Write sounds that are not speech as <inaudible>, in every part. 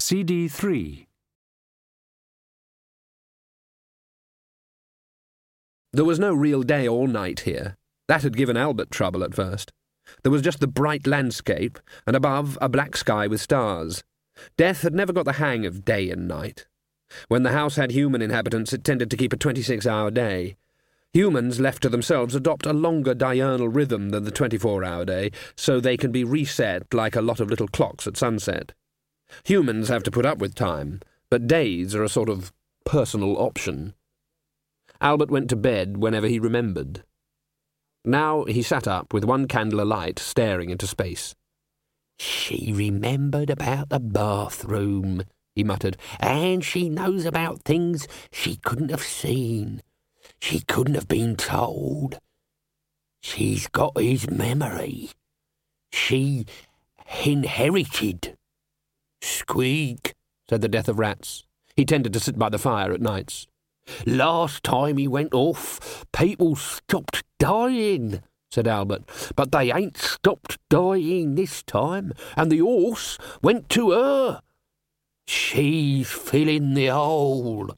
CD 3. There was no real day or night here. That had given Albert trouble at first. There was just the bright landscape, and above a black sky with stars. Death had never got the hang of day and night. When the house had human inhabitants, it tended to keep a 26 hour day. Humans, left to themselves, adopt a longer diurnal rhythm than the 24 hour day, so they can be reset like a lot of little clocks at sunset. Humans have to put up with time, but days are a sort of personal option. Albert went to bed whenever he remembered. Now he sat up with one candle alight, staring into space. She remembered about the bathroom, he muttered, and she knows about things she couldn't have seen. She couldn't have been told. She's got his memory. She inherited. Squeak, said the death of rats. He tended to sit by the fire at nights. Last time he went off, people stopped dying, said Albert. But they ain't stopped dying this time, and the horse went to her. She's filling the hole.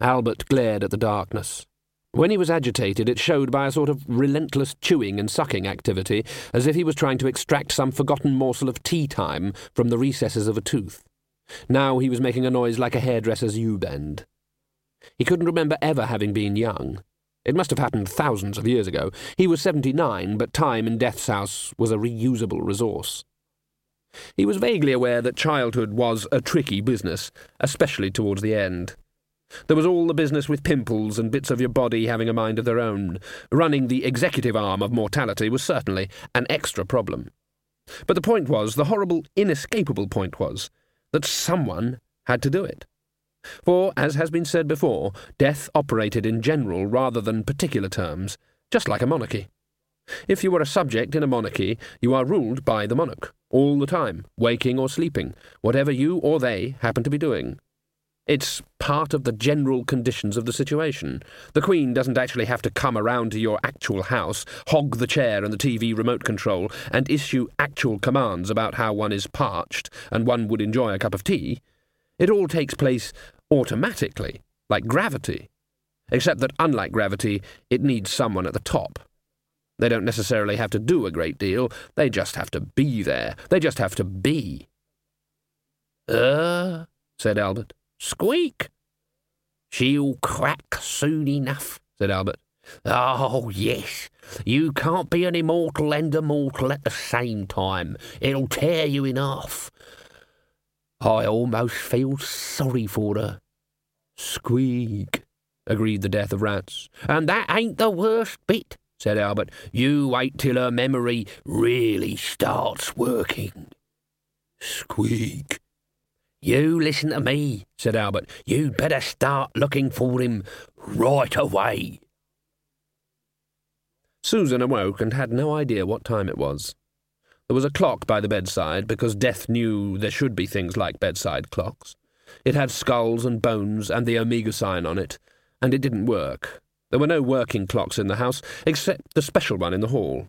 Albert glared at the darkness. When he was agitated, it showed by a sort of relentless chewing and sucking activity, as if he was trying to extract some forgotten morsel of tea time from the recesses of a tooth. Now he was making a noise like a hairdresser's U-bend. He couldn't remember ever having been young. It must have happened thousands of years ago. He was seventy-nine, but time in Death's house was a reusable resource. He was vaguely aware that childhood was a tricky business, especially towards the end. There was all the business with pimples and bits of your body having a mind of their own. Running the executive arm of mortality was certainly an extra problem. But the point was, the horrible, inescapable point was, that someone had to do it. For, as has been said before, death operated in general rather than particular terms, just like a monarchy. If you were a subject in a monarchy, you are ruled by the monarch, all the time, waking or sleeping, whatever you or they happen to be doing. It's part of the general conditions of the situation. The Queen doesn't actually have to come around to your actual house, hog the chair and the TV remote control, and issue actual commands about how one is parched and one would enjoy a cup of tea. It all takes place automatically, like gravity. Except that, unlike gravity, it needs someone at the top. They don't necessarily have to do a great deal, they just have to be there. They just have to be. Uh, said Albert. Squeak. She'll crack soon enough, said Albert. Oh, yes. You can't be an immortal and a mortal at the same time. It'll tear you in half. I almost feel sorry for her. Squeak, agreed the death of rats. And that ain't the worst bit, said Albert. You wait till her memory really starts working. Squeak. You listen to me, said Albert. You'd better start looking for him right away. Susan awoke and had no idea what time it was. There was a clock by the bedside, because Death knew there should be things like bedside clocks. It had skulls and bones and the Omega sign on it, and it didn't work. There were no working clocks in the house, except the special one in the hall.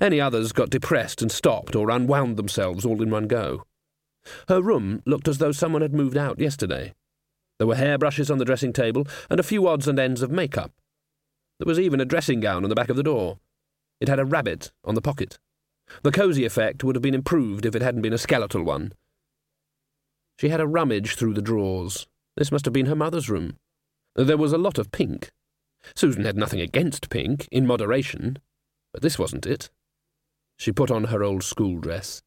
Any others got depressed and stopped or unwound themselves all in one go. Her room looked as though someone had moved out yesterday. There were hairbrushes on the dressing table and a few odds and ends of makeup. There was even a dressing gown on the back of the door. It had a rabbit on the pocket. The cosy effect would have been improved if it hadn't been a skeletal one. She had a rummage through the drawers. This must have been her mother's room. There was a lot of pink. Susan had nothing against pink, in moderation, but this wasn't it. She put on her old school dress.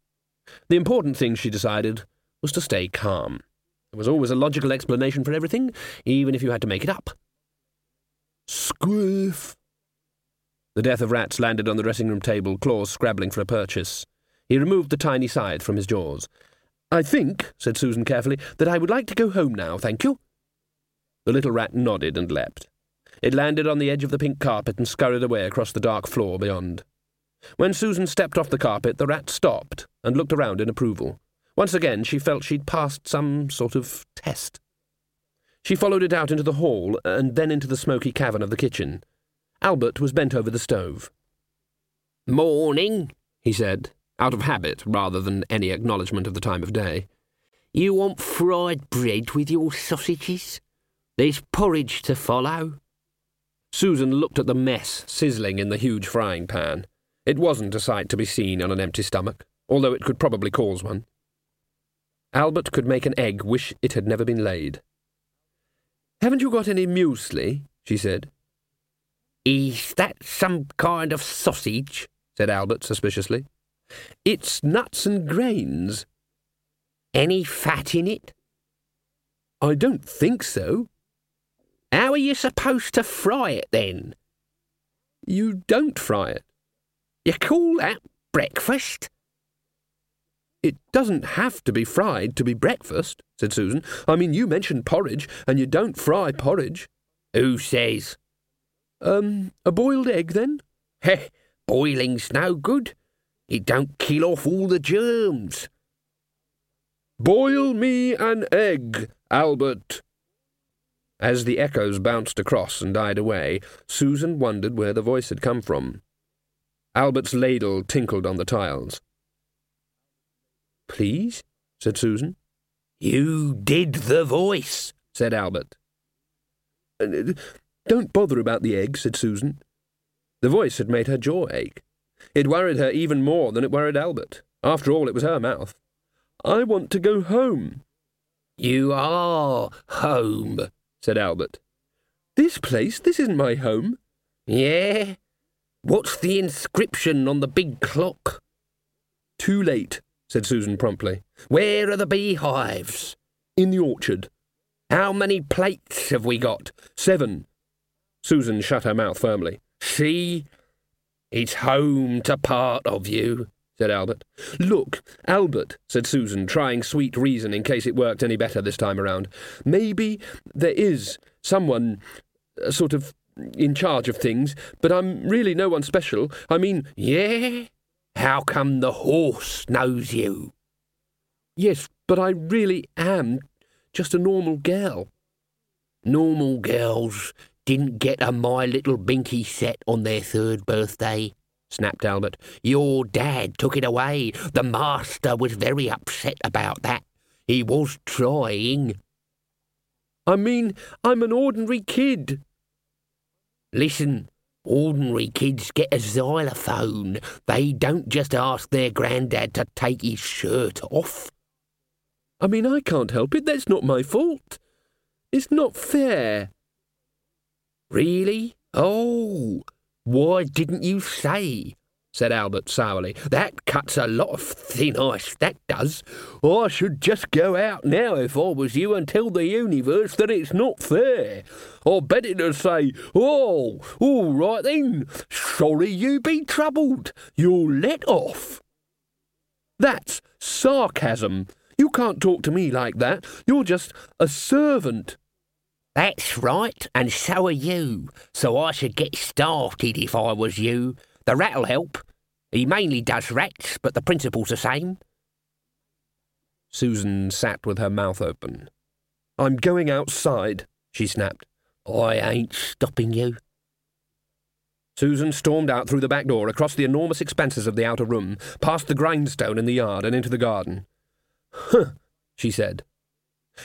The important thing, she decided, was to stay calm. There was always a logical explanation for everything, even if you had to make it up. Squiff! The death of rats landed on the dressing room table, claws scrabbling for a purchase. He removed the tiny scythe from his jaws. I think, said Susan carefully, that I would like to go home now, thank you. The little rat nodded and leapt. It landed on the edge of the pink carpet and scurried away across the dark floor beyond. When Susan stepped off the carpet, the rat stopped and looked around in approval. Once again, she felt she'd passed some sort of test. She followed it out into the hall and then into the smoky cavern of the kitchen. Albert was bent over the stove. Morning, he said, out of habit rather than any acknowledgement of the time of day. You want fried bread with your sausages? There's porridge to follow. Susan looked at the mess sizzling in the huge frying pan. It wasn't a sight to be seen on an empty stomach, although it could probably cause one. Albert could make an egg wish it had never been laid. Haven't you got any muesli? she said. Is that some kind of sausage? said Albert suspiciously. It's nuts and grains. Any fat in it? I don't think so. How are you supposed to fry it then? You don't fry it. You call that breakfast? It doesn't have to be fried to be breakfast, said Susan. I mean, you mentioned porridge, and you don't fry porridge. Who says? Um, a boiled egg, then? Heh, boiling's no good. It don't kill off all the germs. Boil me an egg, Albert. As the echoes bounced across and died away, Susan wondered where the voice had come from. Albert's ladle tinkled on the tiles. Please? said Susan. You did the voice, said Albert. Uh, don't bother about the egg, said Susan. The voice had made her jaw ache. It worried her even more than it worried Albert. After all, it was her mouth. I want to go home. You are home, said Albert. This place, this isn't my home. Yeah? What's the inscription on the big clock? Too late, said Susan promptly. Where are the beehives? In the orchard. How many plates have we got? Seven. Susan shut her mouth firmly. See? It's home to part of you, said Albert. Look, Albert, said Susan, trying sweet reason in case it worked any better this time around. Maybe there is someone, uh, sort of, in charge of things, but I'm really no one special. I mean, yeah? How come the horse knows you? Yes, but I really am just a normal girl. Normal girls didn't get a My Little Binky set on their third birthday, snapped Albert. Your dad took it away. The master was very upset about that. He was trying. I mean, I'm an ordinary kid. Listen, ordinary kids get a xylophone. They don't just ask their granddad to take his shirt off. I mean, I can't help it. That's not my fault. It's not fair. Really? Oh, why didn't you say? Said Albert sourly. That cuts a lot of thin ice, that does. I should just go out now if I was you and tell the universe that it's not fair. I bet it'd say, Oh, all right then, sorry you be troubled. You're let off. That's sarcasm. You can't talk to me like that. You're just a servant. That's right, and so are you. So I should get started if I was you. The rat'll help. He mainly does rats, but the principle's the same. Susan sat with her mouth open. I'm going outside, she snapped. I ain't stopping you. Susan stormed out through the back door, across the enormous expanses of the outer room, past the grindstone in the yard, and into the garden. Huh, she said.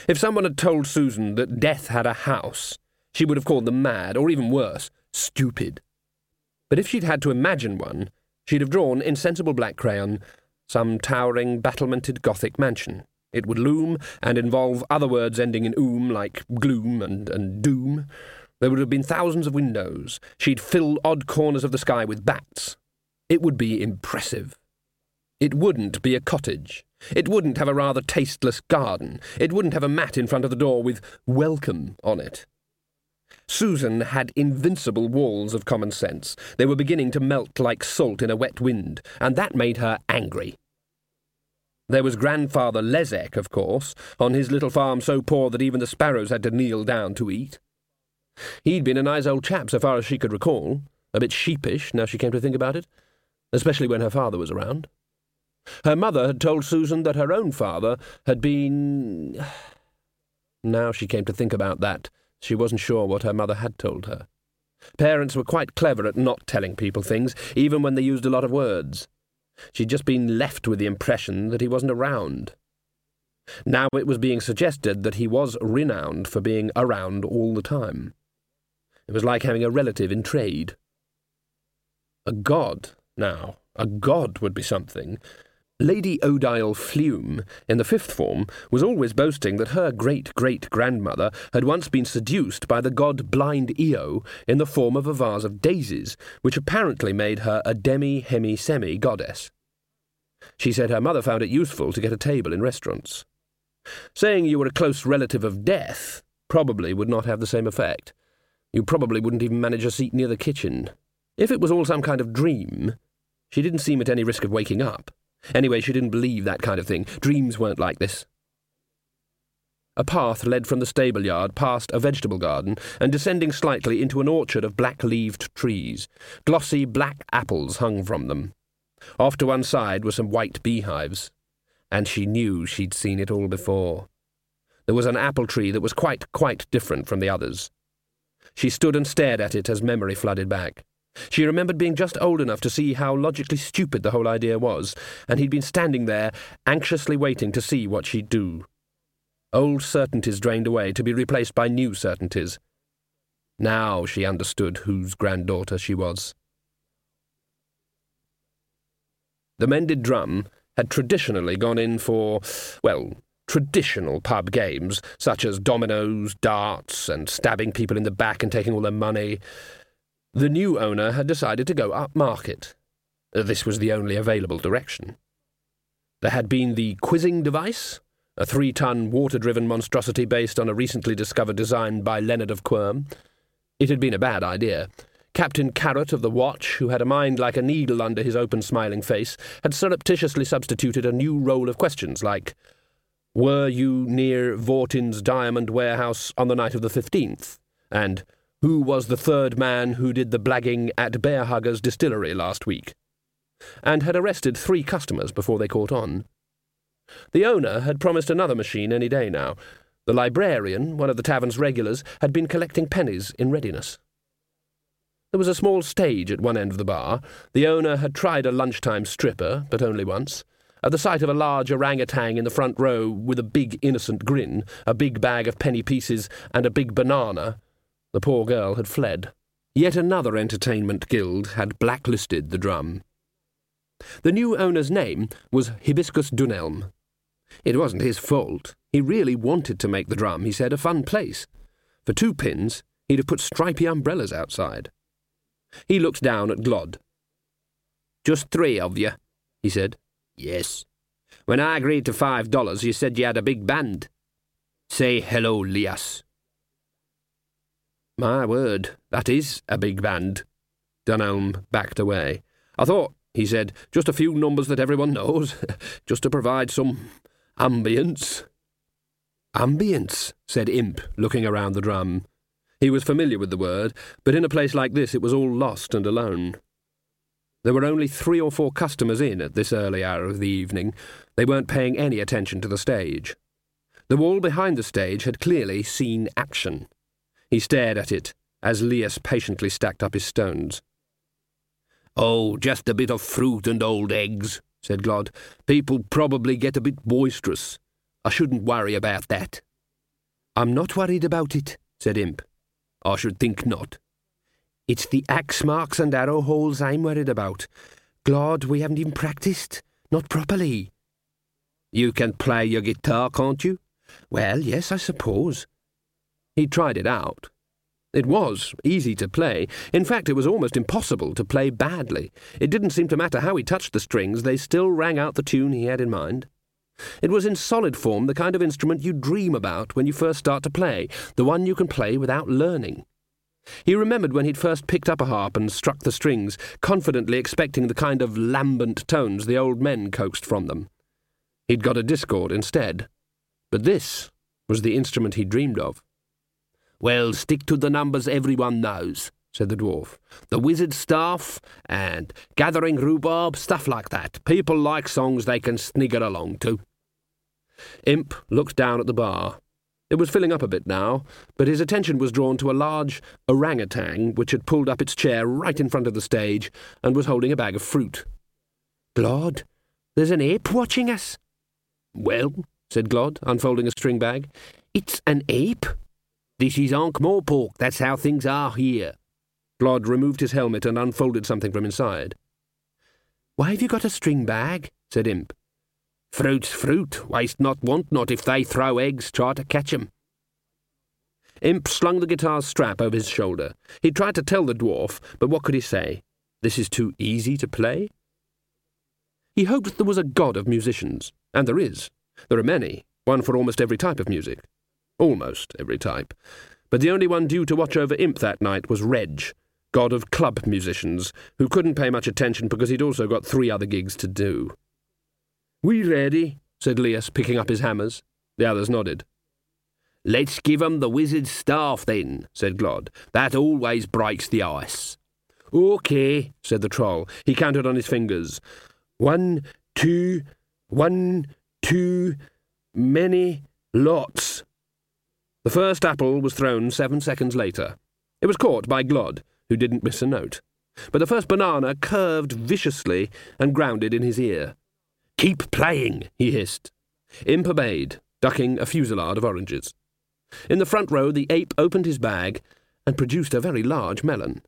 If someone had told Susan that death had a house, she would have called them mad, or even worse, stupid. But if she'd had to imagine one, she'd have drawn in sensible black crayon some towering, battlemented Gothic mansion. It would loom and involve other words ending in oom, like gloom and, and doom. There would have been thousands of windows. She'd fill odd corners of the sky with bats. It would be impressive. It wouldn't be a cottage. It wouldn't have a rather tasteless garden. It wouldn't have a mat in front of the door with welcome on it. Susan had invincible walls of common sense. They were beginning to melt like salt in a wet wind, and that made her angry. There was grandfather Lezek, of course, on his little farm so poor that even the sparrows had to kneel down to eat. He'd been a nice old chap so far as she could recall, a bit sheepish now she came to think about it, especially when her father was around. Her mother had told Susan that her own father had been. <sighs> Now she came to think about that, she wasn't sure what her mother had told her. Parents were quite clever at not telling people things, even when they used a lot of words. She'd just been left with the impression that he wasn't around. Now it was being suggested that he was renowned for being around all the time. It was like having a relative in trade. A god, now. A god would be something. Lady Odile Flume, in the fifth form, was always boasting that her great great grandmother had once been seduced by the god Blind Io in the form of a vase of daisies, which apparently made her a demi hemi semi goddess. She said her mother found it useful to get a table in restaurants. Saying you were a close relative of death probably would not have the same effect. You probably wouldn't even manage a seat near the kitchen. If it was all some kind of dream, she didn't seem at any risk of waking up. Anyway, she didn't believe that kind of thing. Dreams weren't like this. A path led from the stable yard past a vegetable garden and descending slightly into an orchard of black leaved trees. Glossy black apples hung from them. Off to one side were some white beehives and she knew she'd seen it all before. There was an apple tree that was quite, quite different from the others. She stood and stared at it as memory flooded back. She remembered being just old enough to see how logically stupid the whole idea was, and he'd been standing there, anxiously waiting to see what she'd do. Old certainties drained away to be replaced by new certainties. Now she understood whose granddaughter she was. The mended drum had traditionally gone in for, well, traditional pub games, such as dominoes, darts, and stabbing people in the back and taking all their money. The new owner had decided to go upmarket. This was the only available direction. There had been the quizzing device, a three ton water driven monstrosity based on a recently discovered design by Leonard of Quirm. It had been a bad idea. Captain Carrot of the Watch, who had a mind like a needle under his open smiling face, had surreptitiously substituted a new roll of questions like, Were you near Vortin's diamond warehouse on the night of the 15th? And, Who was the third man who did the blagging at Bearhugger's distillery last week? And had arrested three customers before they caught on. The owner had promised another machine any day now. The librarian, one of the tavern's regulars, had been collecting pennies in readiness. There was a small stage at one end of the bar. The owner had tried a lunchtime stripper, but only once. At the sight of a large orangutan in the front row with a big innocent grin, a big bag of penny pieces, and a big banana, the poor girl had fled. Yet another entertainment guild had blacklisted the drum. The new owner's name was Hibiscus Dunelm. It wasn't his fault. He really wanted to make the drum, he said, a fun place. For two pins, he'd have put stripy umbrellas outside. He looked down at Glod. Just three of you, he said. Yes. When I agreed to five dollars, you said you had a big band. Say hello, Lias. My word, that is a big band. Dunelm backed away. I thought, he said, just a few numbers that everyone knows, <laughs> just to provide some ambience. Ambience, said Imp, looking around the drum. He was familiar with the word, but in a place like this it was all lost and alone. There were only three or four customers in at this early hour of the evening. They weren't paying any attention to the stage. The wall behind the stage had clearly seen action. He stared at it as Lias patiently stacked up his stones. Oh, just a bit of fruit and old eggs, said Glod. People probably get a bit boisterous. I shouldn't worry about that. I'm not worried about it, said Imp. I should think not. It's the axe marks and arrow holes I'm worried about. Glod, we haven't even practiced. Not properly. You can play your guitar, can't you? Well, yes, I suppose. He tried it out. It was easy to play. In fact, it was almost impossible to play badly. It didn't seem to matter how he touched the strings, they still rang out the tune he had in mind. It was in solid form the kind of instrument you dream about when you first start to play, the one you can play without learning. He remembered when he'd first picked up a harp and struck the strings, confidently expecting the kind of lambent tones the old men coaxed from them. He'd got a discord instead. But this was the instrument he dreamed of. Well, stick to the numbers everyone knows, said the dwarf. The wizard's staff and gathering rhubarb, stuff like that. People like songs they can snigger along to. Imp looked down at the bar. It was filling up a bit now, but his attention was drawn to a large orangutan which had pulled up its chair right in front of the stage and was holding a bag of fruit. Glod, there's an ape watching us. Well, said Glod, unfolding a string bag. It's an ape. This is Ankh Morpork. That's how things are here. Glod removed his helmet and unfolded something from inside. Why have you got a string bag? said Imp. Fruit's fruit. Waste not, want not. If they throw eggs, try to catch 'em. Imp slung the guitar's strap over his shoulder. He tried to tell the dwarf, but what could he say? This is too easy to play? He hoped there was a god of musicians, and there is. There are many, one for almost every type of music. Almost every type. But the only one due to watch over Imp that night was Reg, god of club musicians, who couldn't pay much attention because he'd also got three other gigs to do. We ready? said Lias, picking up his hammers. The others nodded. Let's give 'em the wizard's staff then, said Glod. That always breaks the ice. OK, said the troll. He counted on his fingers. One, two, one, two, many, lots. The first apple was thrown seven seconds later. It was caught by Glod, who didn't miss a note. But the first banana curved viciously and grounded in his ear. Keep playing, he hissed. Imp obeyed, ducking a fusillade of oranges. In the front row, the ape opened his bag and produced a very large melon.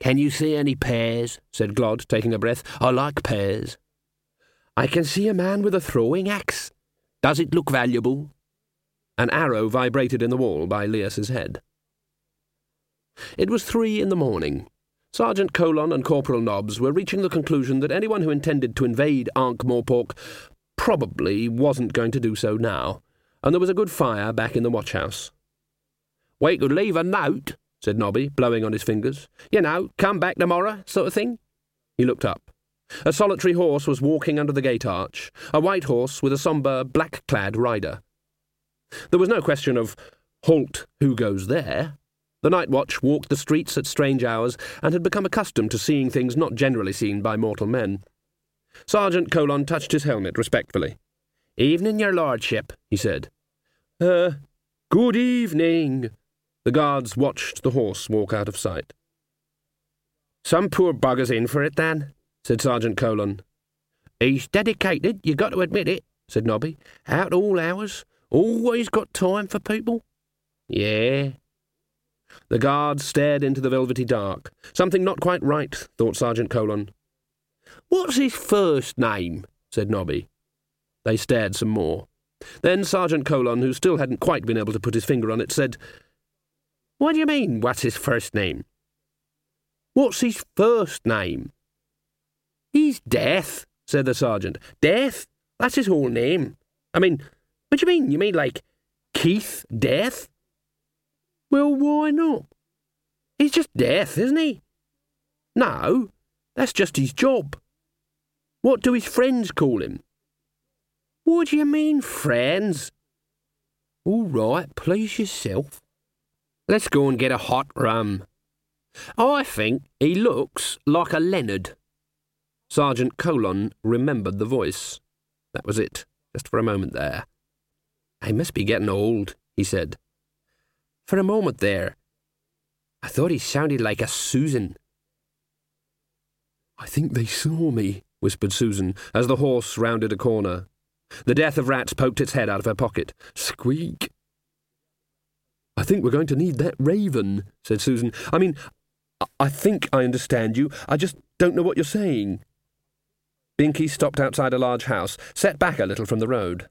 Can you see any pears? said Glod, taking a breath. I like pears. I can see a man with a throwing axe. Does it look valuable? An arrow vibrated in the wall by Lias's head. It was three in the morning. Sergeant Colon and Corporal Nobbs were reaching the conclusion that anyone who intended to invade Ankh-Morpork probably wasn't going to do so now, and there was a good fire back in the watchhouse. We could leave a note, said Nobby, blowing on his fingers. You know, come back tomorrow, sort of thing. He looked up. A solitary horse was walking under the gate arch, a white horse with a sombre, black-clad rider. There was no question of, halt, who goes there? The night watch walked the streets at strange hours and had become accustomed to seeing things not generally seen by mortal men. Sergeant Colon touched his helmet respectfully. Evening, your lordship, he said. Uh, good evening. The guards watched the horse walk out of sight. Some poor bugger's in for it, then, said Sergeant Colon. He's dedicated, you got to admit it, said Nobby. Out all hours, always got time for people. Yeah, the guards stared into the velvety dark. Something not quite right, thought Sergeant Colon. What's his first name? said Nobby. They stared some more. Then Sergeant Colon, who still hadn't quite been able to put his finger on it, said, What do you mean, what's his first name? What's his first name? He's Death, said the sergeant. Death? That's his whole name. I mean, what do you mean? You mean like Keith Death? Well, why not? He's just death, isn't he? No, that's just his job. What do his friends call him? What do you mean, friends? All right, please yourself. Let's go and get a hot rum. I think he looks like a Leonard. Sergeant Colon remembered the voice. That was it, just for a moment there. I must be getting old, he said. For a moment there, I thought he sounded like a Susan. I think they saw me, whispered Susan, as the horse rounded a corner. The death of rats poked its head out of her pocket. Squeak! I think we're going to need that raven, said Susan. I mean, I think I understand you. I just don't know what you're saying. Binky stopped outside a large house, set back a little from the road.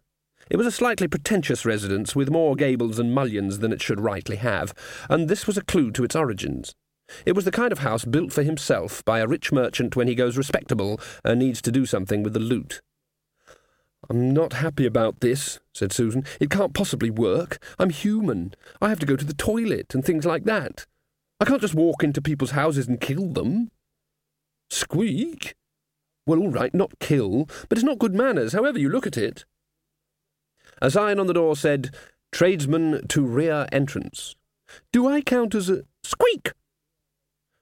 It was a slightly pretentious residence with more gables and mullions than it should rightly have, and this was a clue to its origins. It was the kind of house built for himself by a rich merchant when he goes respectable and needs to do something with the loot. I'm not happy about this, said Susan. It can't possibly work. I'm human. I have to go to the toilet and things like that. I can't just walk into people's houses and kill them. Squeak? Well, all right, not kill, but it's not good manners, however you look at it. A sign on the door said, Tradesman to rear entrance. Do I count as a squeak?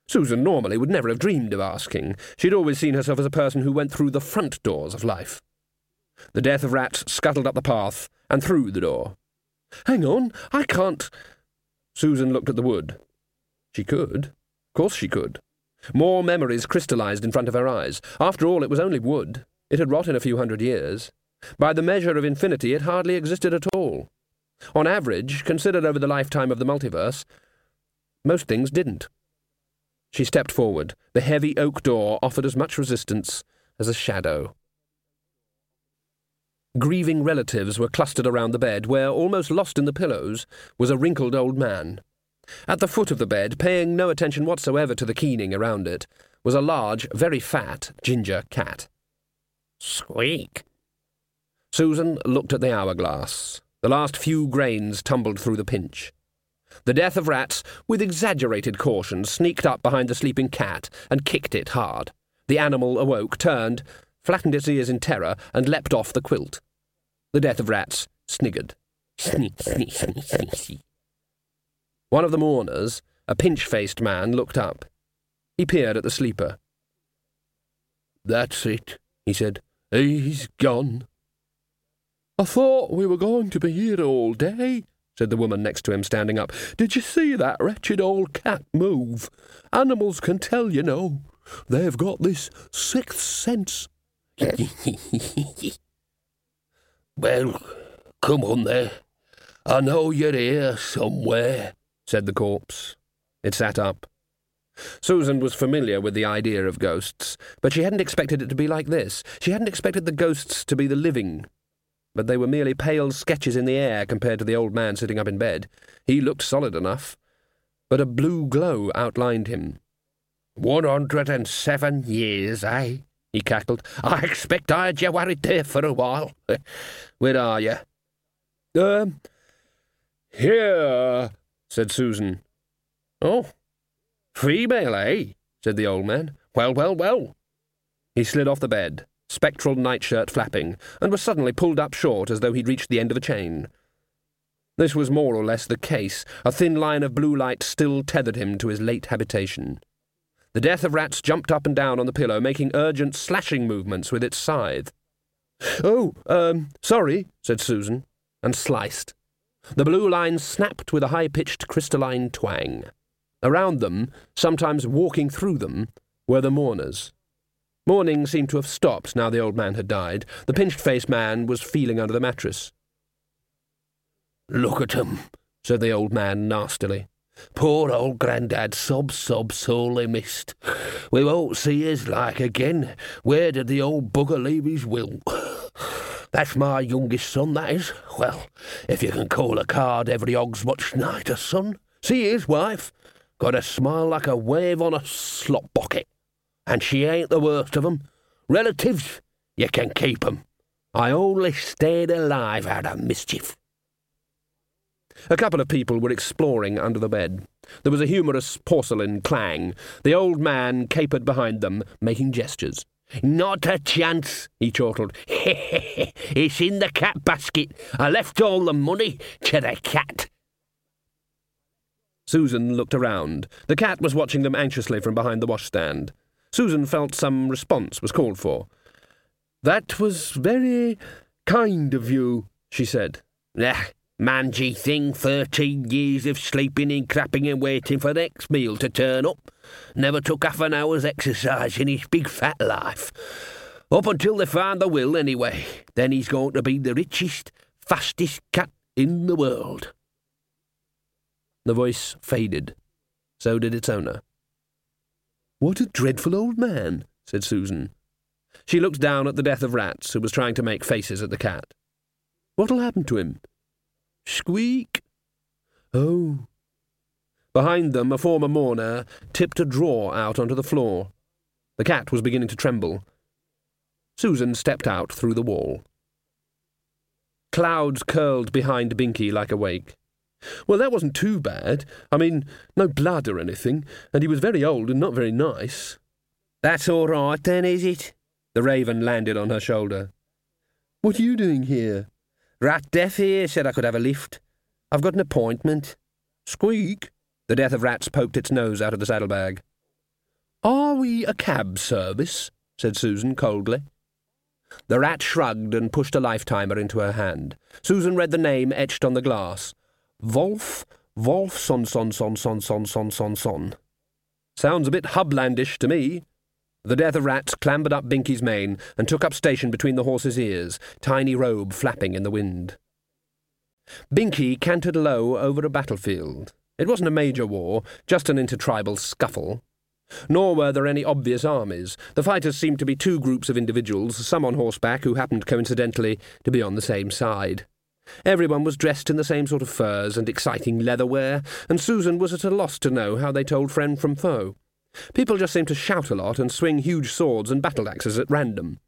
Susan normally would never have dreamed of asking. She'd always seen herself as a person who went through the front doors of life. The death of rats scuttled up the path and through the door. Hang on, I can't. Susan looked at the wood. She could. Of course she could. More memories crystallized in front of her eyes. After all, it was only wood. It had rotted a few hundred years. By the measure of infinity, it hardly existed at all. On average, considered over the lifetime of the multiverse, most things didn't. She stepped forward. The heavy oak door offered as much resistance as a shadow. Grieving relatives were clustered around the bed, where, almost lost in the pillows, was a wrinkled old man. At the foot of the bed, paying no attention whatsoever to the keening around it, was a large, very fat ginger cat. Squeak. Susan looked at the hourglass. The last few grains tumbled through the pinch. The death of rats, with exaggerated caution, sneaked up behind the sleeping cat and kicked it hard. The animal awoke, turned, flattened its ears in terror, and leapt off the quilt. The death of rats sniggered. One of the mourners, a pinch faced man, looked up. He peered at the sleeper. That's it, he said. He's gone. I thought we were going to be here all day, said the woman next to him, standing up. Did you see that wretched old cat move? Animals can tell, you know. They've got this sixth sense. <laughs> well, come on there. I know you're here somewhere, said the corpse. It sat up. Susan was familiar with the idea of ghosts, but she hadn't expected it to be like this. She hadn't expected the ghosts to be the living, but they were merely pale sketches in the air compared to the old man sitting up in bed. He looked solid enough, but a blue glow outlined him. One hundred and seven years, eh? he cackled. I expect I had you worried there for a while. <laughs> Where are you? Um, here, said Susan. Oh, female, eh? said the old man. Well, well, well. He slid off the bed spectral nightshirt flapping, and was suddenly pulled up short as though he'd reached the end of a chain. This was more or less the case. A thin line of blue light still tethered him to his late habitation. The death of rats jumped up and down on the pillow, making urgent slashing movements with its scythe. Oh, um, sorry, said Susan, and sliced. The blue line snapped with a high pitched crystalline twang. Around them, sometimes walking through them, were the mourners. Mourning seemed to have stopped now the old man had died. The pinched faced man was feeling under the mattress. Look at 'em, said the old man nastily. Poor old Grandad sob sob sorely missed. We won't see his like again. Where did the old bugger leave his will? <sighs> That's my youngest son, that is. Well, if you can call a card every Hogswatchnight a son. See his wife. Got a smile like a wave on a slop bucket and she ain't the worst of 'em. Relatives, you can keep 'em. I only stayed alive out of mischief. A couple of people were exploring under the bed. There was a humorous porcelain clang. The old man capered behind them, making gestures. Not a chance, he chortled. He <laughs> it's in the cat basket. I left all the money to the cat. Susan looked around. The cat was watching them anxiously from behind the washstand. Susan felt some response was called for. That was very kind of you, she said. Ah, mangy thing, thirteen years of sleeping and crapping and waiting for the next meal to turn up. Never took half an hour's exercise in his big fat life. Up until they find the will, anyway. Then he's going to be the richest, fastest cat in the world. The voice faded. So did its owner. What a dreadful old man, said Susan. She looked down at the death of Rats, who was trying to make faces at the cat. What'll happen to him? Squeak. Oh. Behind them, a former mourner tipped a drawer out onto the floor. The cat was beginning to tremble. Susan stepped out through the wall. Clouds curled behind Binky like a wake. Well, that wasn't too bad. I mean, no blood or anything, and he was very old and not very nice. That's all right, then, is it? The raven landed on her shoulder. What are you doing here? Rat Death here said I could have a lift. I've got an appointment. Squeak. The death of rats poked its nose out of the saddlebag. Are we a cab service? said Susan coldly. The rat shrugged and pushed a lifetimer into her hand. Susan read the name etched on the glass. Wolf, Wolf son son son son son son son. Sounds a bit hublandish to me. The Death of Rats clambered up Binky's mane and took up station between the horse's ears, tiny robe flapping in the wind. Binky cantered low over a battlefield. It wasn't a major war, just an intertribal scuffle. Nor were there any obvious armies. The fighters seemed to be two groups of individuals, some on horseback who happened coincidentally to be on the same side. Everyone was dressed in the same sort of furs and exciting leatherware, and Susan was at a loss to know how they told friend from foe. People just seemed to shout a lot and swing huge swords and battle axes at random.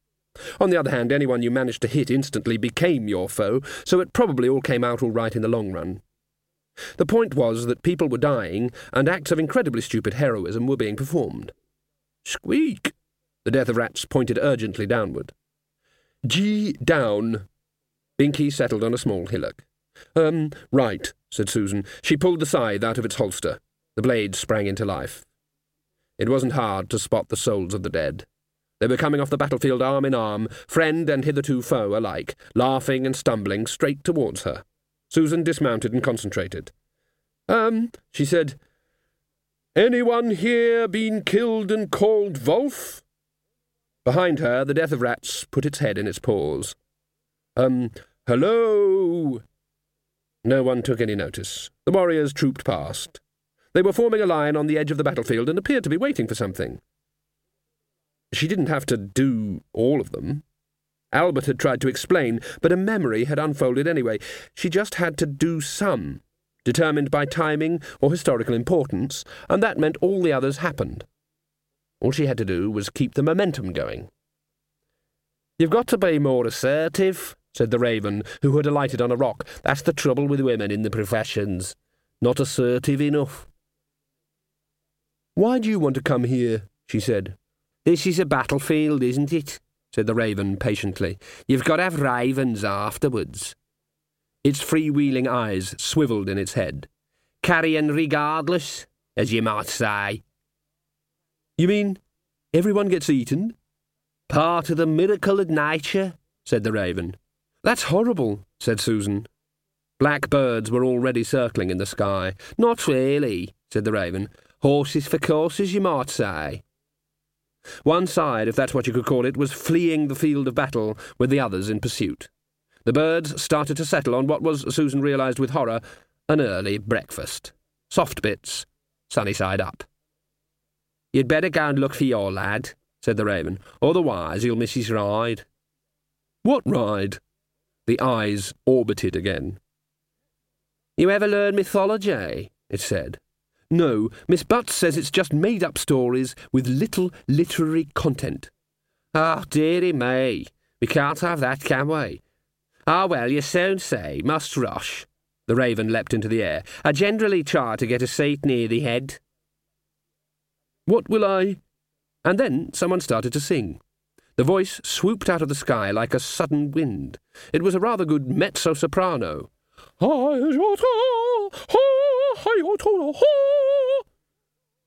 On the other hand, anyone you managed to hit instantly became your foe, so it probably all came out all right in the long run. The point was that people were dying, and acts of incredibly stupid heroism were being performed. Squeak! The Death of Rats pointed urgently downward. G down. Binky settled on a small hillock. Um, right, said Susan. She pulled the scythe out of its holster. The blade sprang into life. It wasn't hard to spot the souls of the dead. They were coming off the battlefield arm in arm, friend and hitherto foe alike, laughing and stumbling straight towards her. Susan dismounted and concentrated. Um, she said, Anyone here been killed and called Wolf? Behind her, the death of rats put its head in its paws. Um, hello? No one took any notice. The warriors trooped past. They were forming a line on the edge of the battlefield and appeared to be waiting for something. She didn't have to do all of them. Albert had tried to explain, but a memory had unfolded anyway. She just had to do some, determined by timing or historical importance, and that meant all the others happened. All she had to do was keep the momentum going. You've got to be more assertive, said the raven, who had alighted on a rock. That's the trouble with women in the professions. Not assertive enough. Why do you want to come here? she said. This is a battlefield, isn't it? said the raven patiently. You've got to have ravens afterwards. Its freewheeling eyes swivelled in its head. Carrion regardless, as you might say. You mean everyone gets eaten? Part of the miracle of nature, said the raven. That's horrible, said Susan. Black birds were already circling in the sky. Not really, said the raven. Horses for courses, you might say. One side, if that's what you could call it, was fleeing the field of battle with the others in pursuit. The birds started to settle on what was, Susan realised with horror, an early breakfast. Soft bits, sunny side up. You'd better go and look for your lad, said the raven. Otherwise you'll miss his ride. What ride? The eyes orbited again. You ever learn mythology? it said. No, Miss Butts says it's just made up stories with little literary content. Ah, oh, dearie me, we can't have that, can we? Ah, well, you soon say, must rush. The raven leapt into the air. I generally try to get a seat near the head. What will I? And then someone started to sing. The voice swooped out of the sky like a sudden wind. It was a rather good mezzo soprano.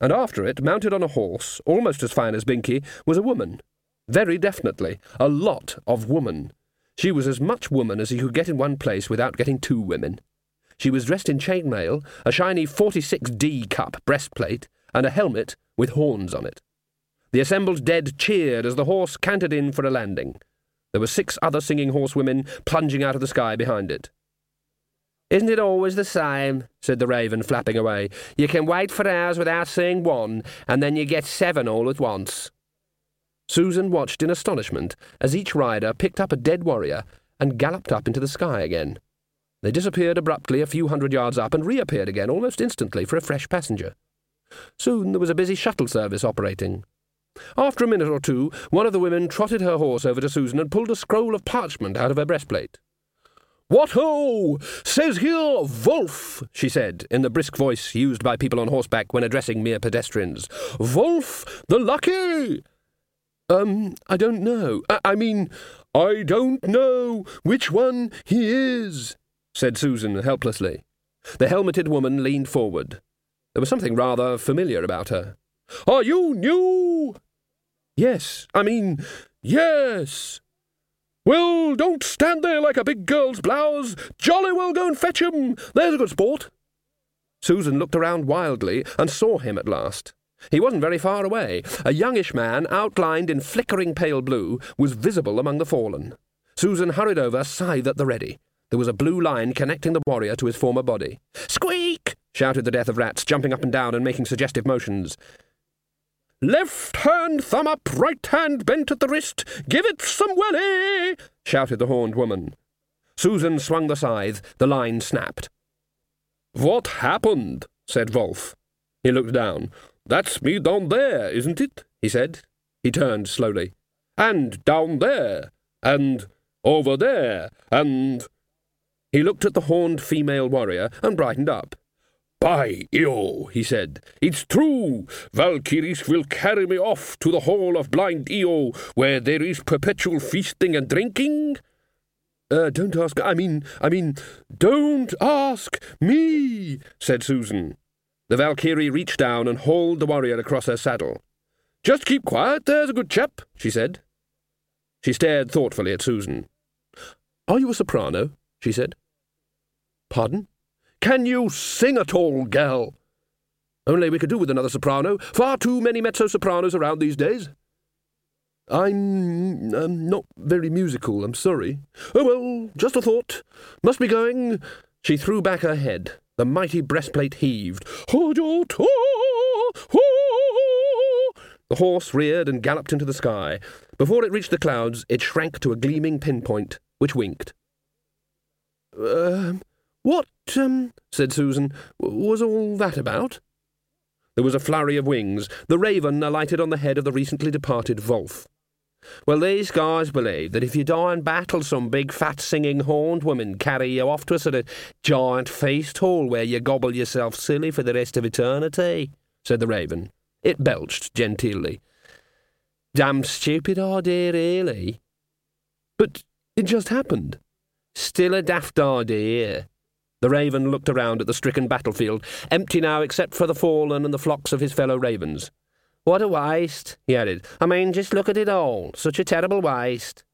And after it, mounted on a horse, almost as fine as Binky, was a woman. Very definitely, a lot of woman. She was as much woman as you could get in one place without getting two women. She was dressed in chainmail, a shiny 46D cup breastplate, and a helmet with horns on it. The assembled dead cheered as the horse cantered in for a landing. There were six other singing horsewomen plunging out of the sky behind it. Isn't it always the same? said the raven, flapping away. You can wait for hours without seeing one, and then you get seven all at once. Susan watched in astonishment as each rider picked up a dead warrior and galloped up into the sky again. They disappeared abruptly a few hundred yards up and reappeared again almost instantly for a fresh passenger. Soon there was a busy shuttle service operating. After a minute or two, one of the women trotted her horse over to Susan and pulled a scroll of parchment out of her breastplate. What ho! Says here Wolf, she said, in the brisk voice used by people on horseback when addressing mere pedestrians. Wolf the Lucky! Um, I don't know. I, I mean, I don't know which one he is, said Susan helplessly. The helmeted woman leaned forward. There was something rather familiar about her. Are you new? Yes, I mean, yes, well, don't stand there like a big girl's blouse. Jolly well go and fetch him. There's a good sport. Susan looked around wildly and saw him at last. He wasn't very far away. A youngish man, outlined in flickering pale blue, was visible among the fallen. Susan hurried over, scythe at the ready. There was a blue line connecting the warrior to his former body. Squeak! shouted the Death of Rats, jumping up and down and making suggestive motions. Left hand thumb up, right hand bent at the wrist. Give it some welly! shouted the horned woman. Susan swung the scythe. The line snapped. What happened? said Wolf. He looked down. That's me down there, isn't it? he said. He turned slowly. And down there, and over there, and. He looked at the horned female warrior and brightened up. By Io, he said, it's true. Valkyries will carry me off to the hall of blind Io, where there is perpetual feasting and drinking. Uh, don't ask. I mean, I mean, don't ask me, said Susan. The Valkyrie reached down and hauled the warrior across her saddle. Just keep quiet, there's a good chap, she said. She stared thoughtfully at Susan. Are you a soprano? she said. Pardon? Can you sing at all, gal? Only we could do with another soprano. Far too many mezzo-sopranos around these days. I'm um, not very musical, I'm sorry. Oh, well, just a thought. Must be going. She threw back her head. The mighty breastplate heaved. The horse reared and galloped into the sky. Before it reached the clouds, it shrank to a gleaming pinpoint, which winked. Uh, what, um, said Susan, was all that about? There was a flurry of wings. The raven alighted on the head of the recently departed Wolf. Well, these guys believe that if you die in battle, some big fat singing horned woman carry you off to a sort of giant feast hall where you gobble yourself silly for the rest of eternity, said the raven. It belched genteelly. Damn stupid idea, really. But it just happened. Still a daft idea. The raven looked around at the stricken battlefield, empty now except for the fallen and the flocks of his fellow ravens. What a waste, he added. I mean, just look at it all. Such a terrible waste.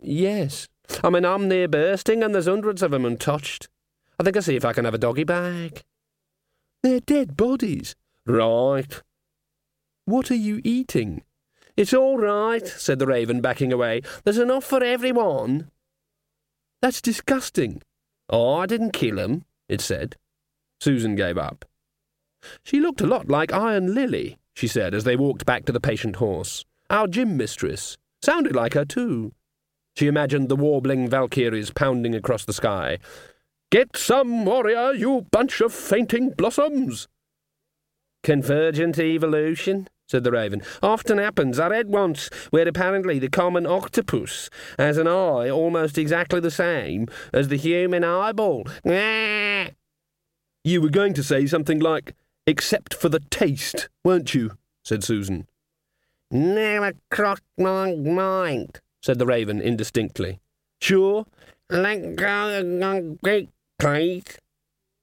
Yes. I mean, I'm near bursting, and there's hundreds of 'em untouched. I think I'll see if I can have a doggy bag. They're dead bodies. Right. What are you eating? It's all right, said the raven, backing away. There's enough for everyone. That's disgusting. Oh, I didn't kill him, it said. Susan gave up. She looked a lot like Iron Lily, she said as they walked back to the patient horse. Our gym mistress. Sounded like her, too. She imagined the warbling Valkyries pounding across the sky. Get some, warrior, you bunch of fainting blossoms! Convergent evolution, said the raven. Often happens. I read once where apparently the common octopus has an eye almost exactly the same as the human eyeball. <laughs> You were going to say something like, except for the taste, weren't you? said Susan. Never crossed my mind, said the raven indistinctly. Sure? Let go, of my grip, please.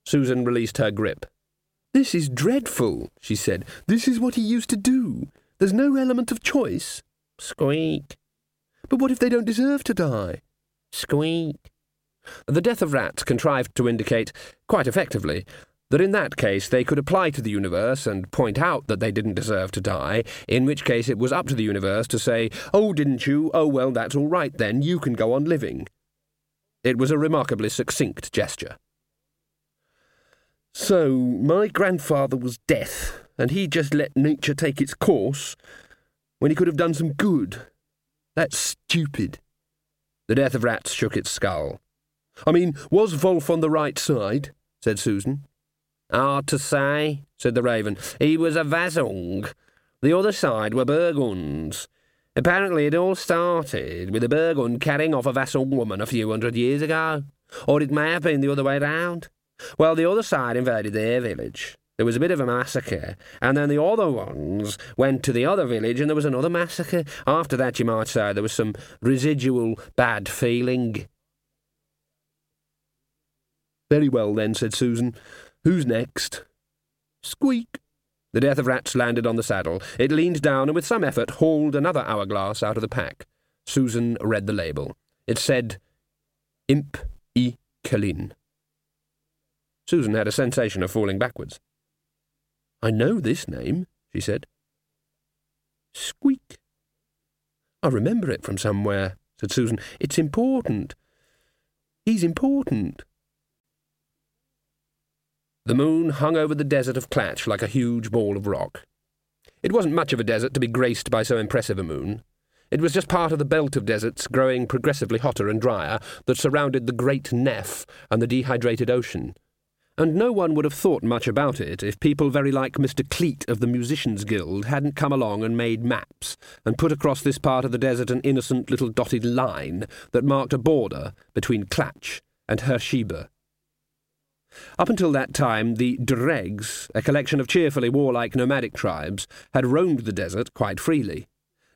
Susan released her grip. This is dreadful, she said. This is what he used to do. There's no element of choice. Squeak. But what if they don't deserve to die? Squeak. The death of rats contrived to indicate, quite effectively, that in that case they could apply to the universe and point out that they didn't deserve to die, in which case it was up to the universe to say, Oh, didn't you? Oh, well, that's all right then, you can go on living. It was a remarkably succinct gesture. So, my grandfather was death, and he just let nature take its course when he could have done some good. That's stupid. The death of rats shook its skull. I mean, was Wolf on the right side? said Susan. Hard to say, said the raven. He was a Vazung. The other side were Burgunds. Apparently it all started with a Burgund carrying off a Vassal woman a few hundred years ago. Or it may have been the other way round. Well, the other side invaded their village. There was a bit of a massacre, and then the other ones went to the other village, and there was another massacre. After that, you might say, there was some residual bad feeling. Very well, then, said Susan. Who's next? Squeak. The death of rats landed on the saddle. It leaned down and with some effort hauled another hourglass out of the pack. Susan read the label. It said, Imp e Kalin. Susan had a sensation of falling backwards. I know this name, she said. Squeak. I remember it from somewhere, said Susan. It's important. He's important. The moon hung over the desert of Klatch like a huge ball of rock. It wasn't much of a desert to be graced by so impressive a moon. It was just part of the belt of deserts growing progressively hotter and drier that surrounded the Great Nef and the dehydrated ocean. And no one would have thought much about it if people very like Mr. Clete of the Musicians Guild hadn't come along and made maps and put across this part of the desert an innocent little dotted line that marked a border between Klatch and Hersheba. Up until that time, the D'regs, a collection of cheerfully warlike nomadic tribes, had roamed the desert quite freely.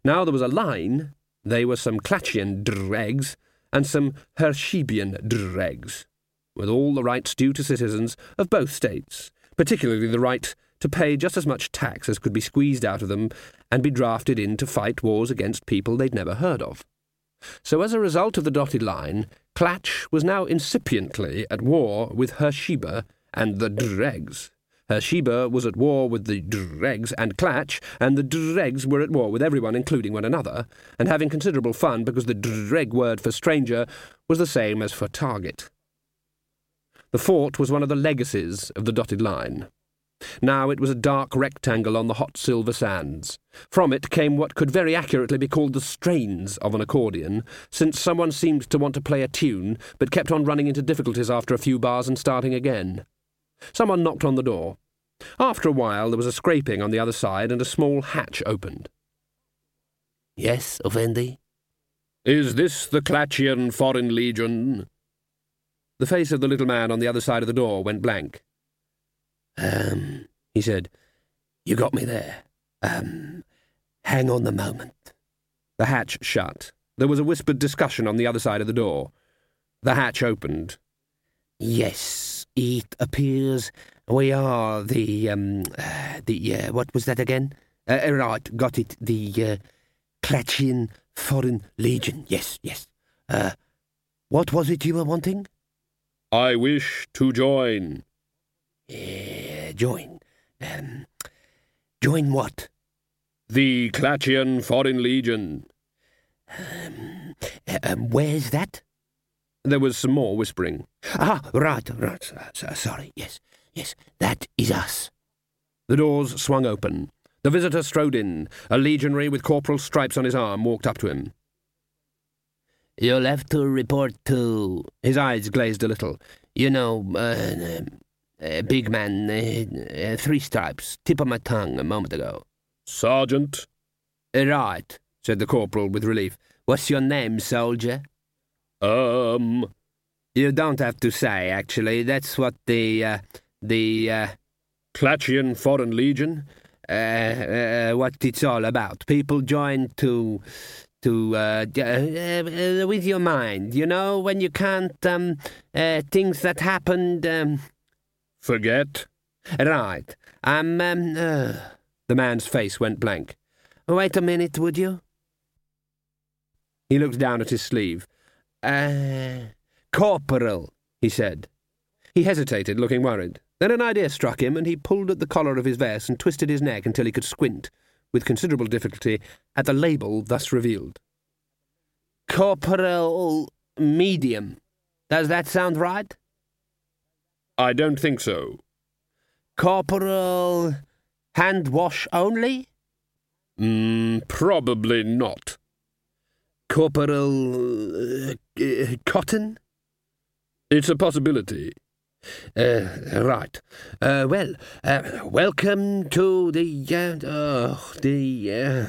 Now there was a line. They were some Klatchian D'regs and some Hershebian D'regs, with all the rights due to citizens of both states, particularly the right to pay just as much tax as could be squeezed out of them and be drafted in to fight wars against people they'd never heard of. So, as a result of the dotted line, Klatch was now incipiently at war with Hersheba and the D'regs. Hersheba was at war with the D'regs and Klatch, and the D'regs were at war with everyone, including one another, and having considerable fun because the D'reg word for stranger was the same as for target. The fort was one of the legacies of the dotted line. Now it was a dark rectangle on the hot silver sands. From it came what could very accurately be called the strains of an accordion, since someone seemed to want to play a tune, but kept on running into difficulties after a few bars and starting again. Someone knocked on the door. After a while there was a scraping on the other side, and a small hatch opened. Yes, Effendi? Is this the Klatchian Foreign Legion? The face of the little man on the other side of the door went blank. Um, he said, You got me there. Um, hang on a moment. The hatch shut. There was a whispered discussion on the other side of the door. The hatch opened. Yes, it appears we are the, um, uh, the, uh, what was that again? Uh, uh right, got it. The, uh, Klatchian Foreign Legion. Yes, yes. Uh, what was it you were wanting? I wish to join. Uh, join. Um, join what? The Klatchian Foreign Legion. Um, uh, um, where's that? There was some more whispering. Ah, right, right. Uh, sorry, yes, yes, that is us. The doors swung open. The visitor strode in. A legionary with corporal stripes on his arm walked up to him. You'll have to report to. His eyes glazed a little. You know, uh, uh, big man, uh, uh, three stripes, tip of my tongue a moment ago. Sergeant? Uh, right, said the corporal with relief. What's your name, soldier? Um. You don't have to say, actually. That's what the, uh, the, uh. Klatchian Foreign Legion? Uh, uh, what it's all about. People join to, to, uh, uh, with your mind, you know, when you can't, um, uh, things that happened, um, Forget? Right. I'm, um, uh, the man's face went blank. Wait a minute, would you? He looked down at his sleeve. Uh, corporal, he said. He hesitated, looking worried. Then an idea struck him, and he pulled at the collar of his vest and twisted his neck until he could squint, with considerable difficulty, at the label thus revealed. Corporal Medium. Does that sound right? I don't think so. Corporal hand wash only? Mm, probably not. Corporal uh, uh, cotton? It's a possibility. Uh, right. Uh, well, uh, welcome to the uh, the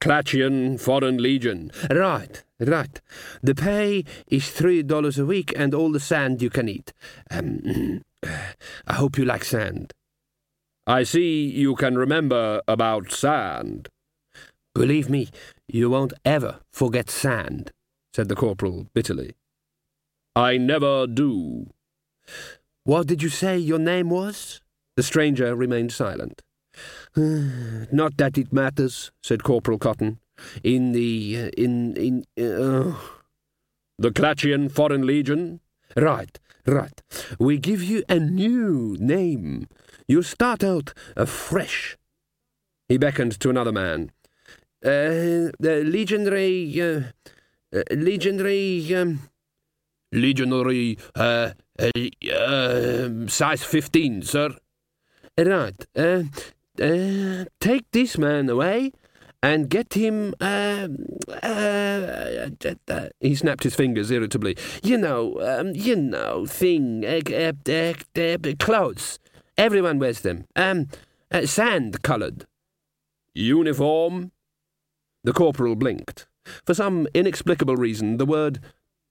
Klatchian Foreign Legion. Right. Right. The pay is three dollars a week and all the sand you can eat. Um, <clears throat> I hope you like sand. I see you can remember about sand. Believe me, you won't ever forget sand, said the corporal bitterly. I never do. What did you say your name was? The stranger remained silent. <sighs> Not that it matters, said Corporal Cotton in the uh, in in uh, the Klatchian Foreign Legion. Right, right. We give you a new name. You start out afresh. He beckoned to another man. Uh, the legendary, uh, uh, legendary, um, legendary, uh, uh, uh, size 15, sir. Right. Uh, uh, take this man away and get him. Uh, he snapped his fingers irritably. You know, um, you know, thing, clothes. Everyone wears them. Um, sand coloured. Uniform. The corporal blinked. For some inexplicable reason, the word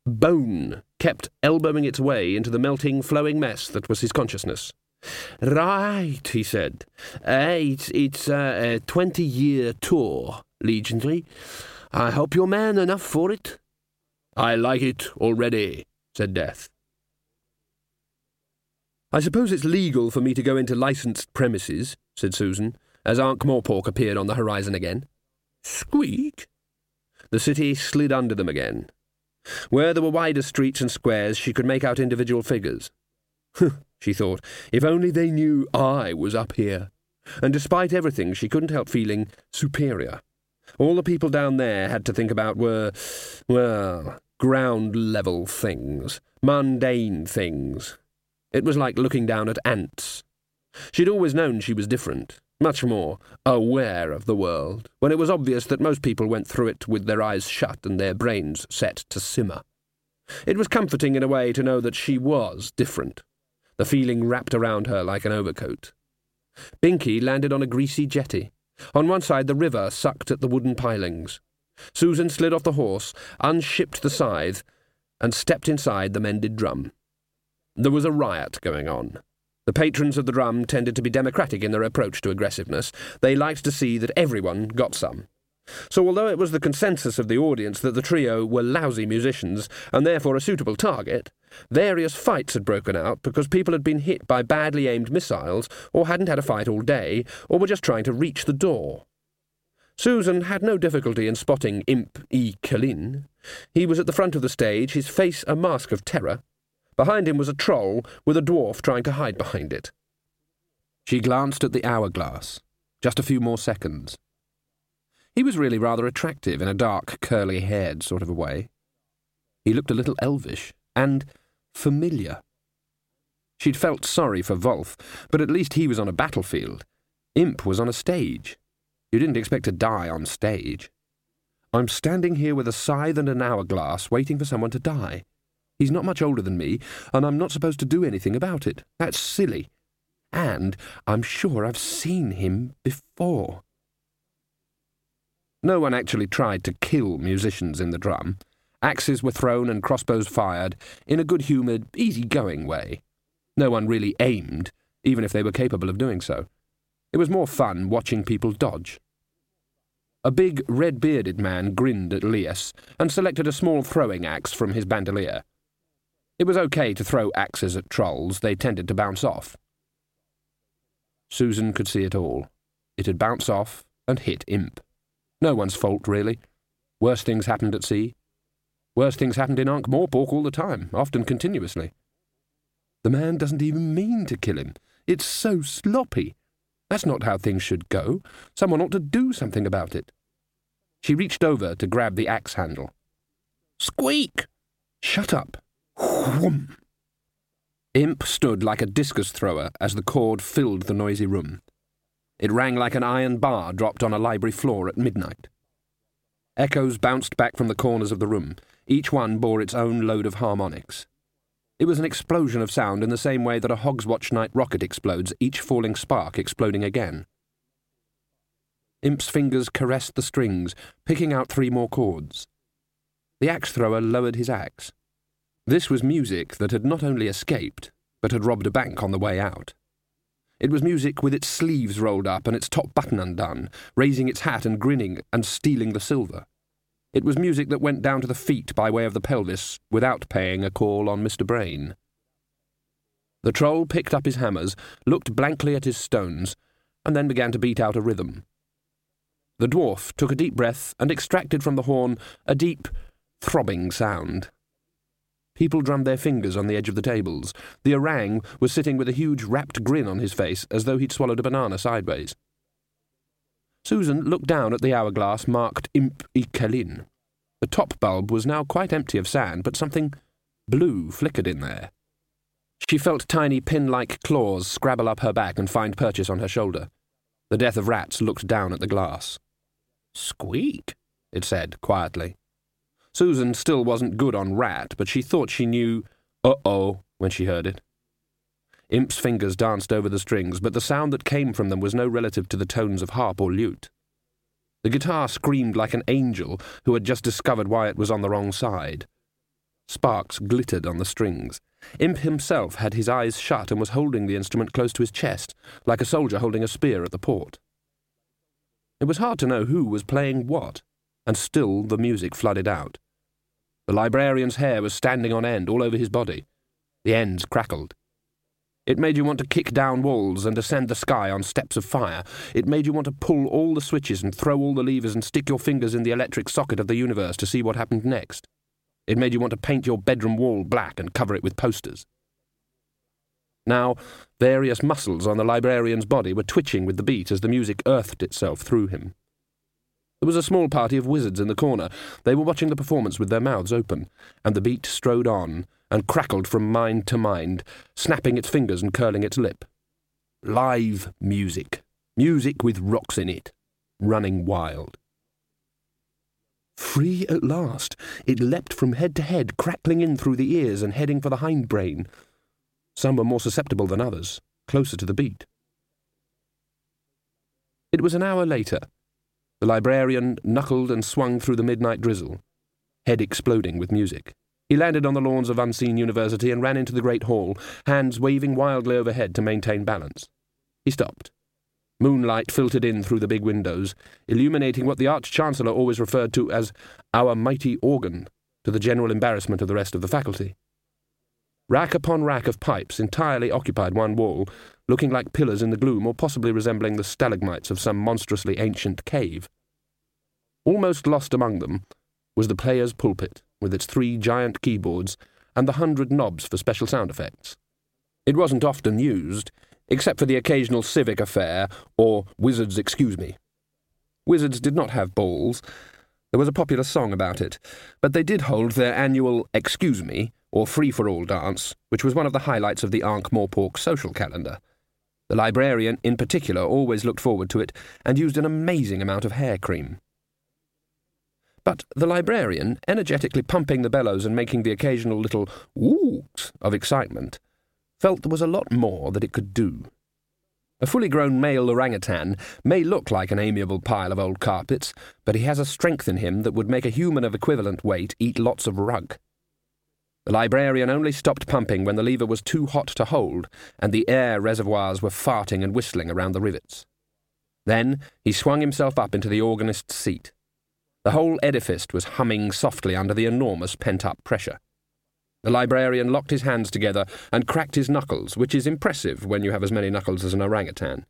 bone kept elbowing its way into the melting, flowing mess that was his consciousness. Right, he said. Uh, it's it's uh, a twenty-year tour, Legionary. I hope you're man enough for it. I like it already, said Death. I suppose it's legal for me to go into licensed premises, said Susan, as Ankh-Morpork appeared on the horizon again. Squeak! The city slid under them again. Where there were wider streets and squares, she could make out individual figures. <laughs> she thought, if only they knew I was up here. And despite everything, she couldn't help feeling superior. All the people down there had to think about were, well, ground level things, mundane things. It was like looking down at ants. She'd always known she was different, much more aware of the world, when it was obvious that most people went through it with their eyes shut and their brains set to simmer. It was comforting in a way to know that she was different, the feeling wrapped around her like an overcoat. Binky landed on a greasy jetty. On one side, the river sucked at the wooden pilings. Susan slid off the horse, unshipped the scythe, and stepped inside the mended drum. There was a riot going on. The patrons of the drum tended to be democratic in their approach to aggressiveness. They liked to see that everyone got some. So, although it was the consensus of the audience that the trio were lousy musicians and therefore a suitable target, various fights had broken out because people had been hit by badly aimed missiles, or hadn't had a fight all day, or were just trying to reach the door. Susan had no difficulty in spotting Imp E. Killin. He was at the front of the stage, his face a mask of terror, Behind him was a troll, with a dwarf trying to hide behind it. She glanced at the hourglass. Just a few more seconds. He was really rather attractive in a dark, curly haired sort of a way. He looked a little elvish and familiar. She'd felt sorry for Wolf, but at least he was on a battlefield. Imp was on a stage. You didn't expect to die on stage. I'm standing here with a scythe and an hourglass, waiting for someone to die. He's not much older than me, and I'm not supposed to do anything about it. That's silly. And I'm sure I've seen him before. No one actually tried to kill musicians in the drum. Axes were thrown and crossbows fired in a good humoured, easy-going way. No one really aimed, even if they were capable of doing so. It was more fun watching people dodge. A big, red-bearded man grinned at Lias and selected a small throwing axe from his bandolier. It was okay to throw axes at trolls, they tended to bounce off. Susan could see it all. It had bounced off and hit Imp. No one's fault, really. Worse things happened at sea. Worse things happened in Ankh Morpork all the time, often continuously. The man doesn't even mean to kill him. It's so sloppy. That's not how things should go. Someone ought to do something about it. She reached over to grab the axe handle. Squeak! Shut up, Whoom! Imp stood like a discus thrower as the cord filled the noisy room. It rang like an iron bar dropped on a library floor at midnight. Echoes bounced back from the corners of the room. Each one bore its own load of harmonics. It was an explosion of sound in the same way that a Hogswatchnight rocket explodes, each falling spark exploding again. Imp's fingers caressed the strings, picking out three more chords. The axe thrower lowered his axe. This was music that had not only escaped, but had robbed a bank on the way out. It was music with its sleeves rolled up and its top button undone, raising its hat and grinning and stealing the silver. It was music that went down to the feet by way of the pelvis without paying a call on Mr. Brain. The troll picked up his hammers, looked blankly at his stones, and then began to beat out a rhythm. The dwarf took a deep breath and extracted from the horn a deep, throbbing sound. People drummed their fingers on the edge of the tables. The orang was sitting with a huge rapt grin on his face, as though he'd swallowed a banana sideways. Susan looked down at the hourglass marked Imp Celyn. The top bulb was now quite empty of sand, but something blue flickered in there. She felt tiny pin-like claws scrabble up her back and find purchase on her shoulder. The death of rats looked down at the glass. Squeak, it said quietly. Susan still wasn't good on rat, but she thought she knew uh-oh when she heard it. Imp's fingers danced over the strings, but the sound that came from them was no relative to the tones of harp or lute. The guitar screamed like an angel who had just discovered why it was on the wrong side. Sparks glittered on the strings. Imp himself had his eyes shut and was holding the instrument close to his chest, like a soldier holding a spear at the port. It was hard to know who was playing what, and still the music flooded out. The librarian's hair was standing on end all over his body. The ends crackled. It made you want to kick down walls and ascend the sky on steps of fire. It made you want to pull all the switches and throw all the levers and stick your fingers in the electric socket of the universe to see what happened next. It made you want to paint your bedroom wall black and cover it with posters. Now, various muscles on the librarian's body were twitching with the beat as the music earthed itself through him. There was a small party of wizards in the corner. They were watching the performance with their mouths open, and the beat strode on, and crackled from mind to mind, snapping its fingers and curling its lip. Live music. Music with rocks in it. Running wild. Free at last. It leapt from head to head, crackling in through the ears and heading for the hindbrain. Some were more susceptible than others, closer to the beat. It was an hour later. The librarian knuckled and swung through the midnight drizzle, head exploding with music. He landed on the lawns of Unseen University and ran into the great hall, hands waving wildly overhead to maintain balance. He stopped. Moonlight filtered in through the big windows, illuminating what the Arch-Chancellor always referred to as our mighty organ, to the general embarrassment of the rest of the faculty. Rack upon rack of pipes entirely occupied one wall, looking like pillars in the gloom or possibly resembling the stalagmites of some monstrously ancient cave. Almost lost among them was the player's pulpit, with its three giant keyboards and the hundred knobs for special sound effects. It wasn't often used, except for the occasional civic affair or Wizards Excuse Me. Wizards did not have balls. There was a popular song about it, but they did hold their annual Excuse Me, or Free for All dance, which was one of the highlights of the Ankh-Morpork social calendar. The librarian, in particular, always looked forward to it and used an amazing amount of hair cream. But the librarian, energetically pumping the bellows and making the occasional little whooks of excitement, felt there was a lot more that it could do. A fully grown male orangutan may look like an amiable pile of old carpets, but he has a strength in him that would make a human of equivalent weight eat lots of rug. The librarian only stopped pumping when the lever was too hot to hold and the air reservoirs were farting and whistling around the rivets. Then he swung himself up into the organist's seat. The whole edifice was humming softly under the enormous pent-up pressure. The librarian locked his hands together and cracked his knuckles, which is impressive when you have as many knuckles as an orangutan.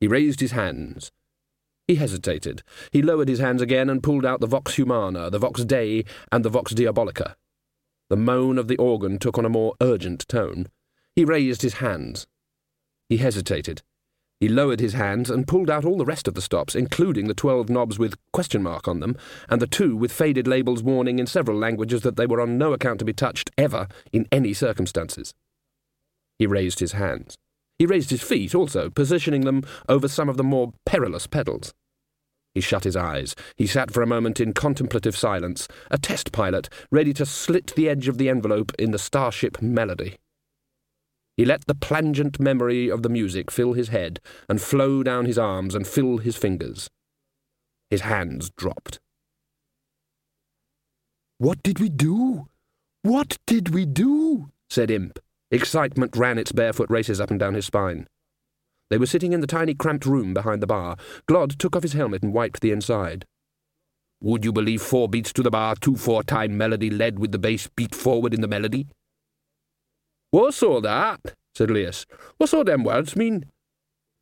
He raised his hands. He hesitated. He lowered his hands again and pulled out the Vox Humana, the Vox Dei, and the Vox Diabolica. The moan of the organ took on a more urgent tone. He raised his hands. He hesitated. He lowered his hands and pulled out all the rest of the stops, including the twelve knobs with question mark on them, and the two with faded labels warning in several languages that they were on no account to be touched ever in any circumstances. He raised his hands. He raised his feet also, positioning them over some of the more perilous pedals. He shut his eyes. He sat for a moment in contemplative silence, a test pilot, ready to slit the edge of the envelope in the starship melody. He let the plangent memory of the music fill his head and flow down his arms and fill his fingers. His hands dropped. What did we do? What did we do? said Imp. Excitement ran its barefoot races up and down his spine. They were sitting in the tiny cramped room behind the bar. Glod took off his helmet and wiped the inside. Would you believe four beats to the bar, two four-time melody led with the bass beat forward in the melody? What's all that? said Lias. What's all them words mean?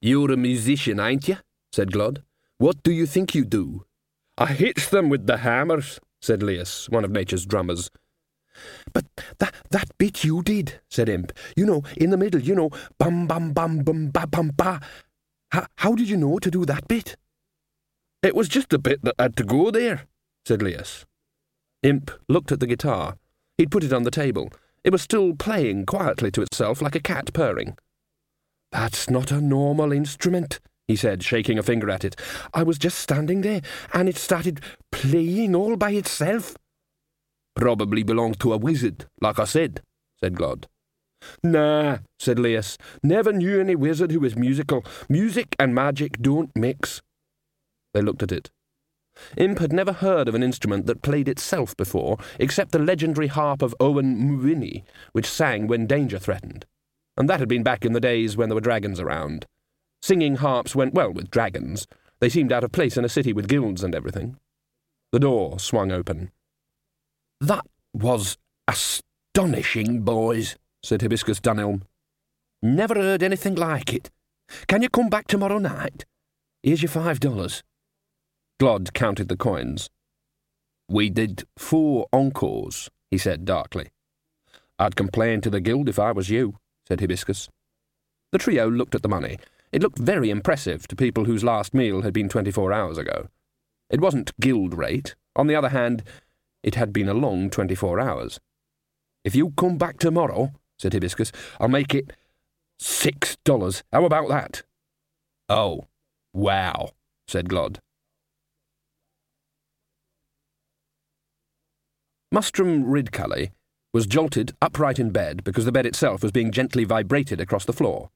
You're a musician, ain't you? said Glod. What do you think you do? I hit them with the hammers, said Lias, one of nature's drummers. But that that bit you did, said Imp. You know, in the middle, you know, bum bum bum bum ba bum ba. How, how did you know to do that bit? It was just a bit that had to go there, said Lias. Imp looked at the guitar. He'd put it on the table. It was still playing quietly to itself like a cat purring. That's not a normal instrument, he said, shaking a finger at it. I was just standing there, and it started playing all by itself. Probably belonged to a wizard, like I said, said Glod. Nah, said Lias. Never knew any wizard who was musical. Music and magic don't mix. They looked at it. Imp had never heard of an instrument that played itself before, except the legendary harp of Owen Mwnyy, which sang when danger threatened. And that had been back in the days when there were dragons around. Singing harps went well with dragons. They seemed out of place in a city with guilds and everything. The door swung open. That was astonishing, boys, said Hibiscus Dunelm. Never heard anything like it. Can you come back tomorrow night? Here's your five dollars. Glod counted the coins. We did four encores, he said darkly. I'd complain to the guild if I was you, said Hibiscus. The trio looked at the money. It looked very impressive to people whose last meal had been twenty-four hours ago. It wasn't guild rate. On the other hand, it had been a long twenty-four hours. If you come back tomorrow, said Hibiscus, I'll make it six dollars. How about that? Oh, wow, said Glod. Mustrum Ridcully was jolted upright in bed because the bed itself was being gently vibrated across the floor.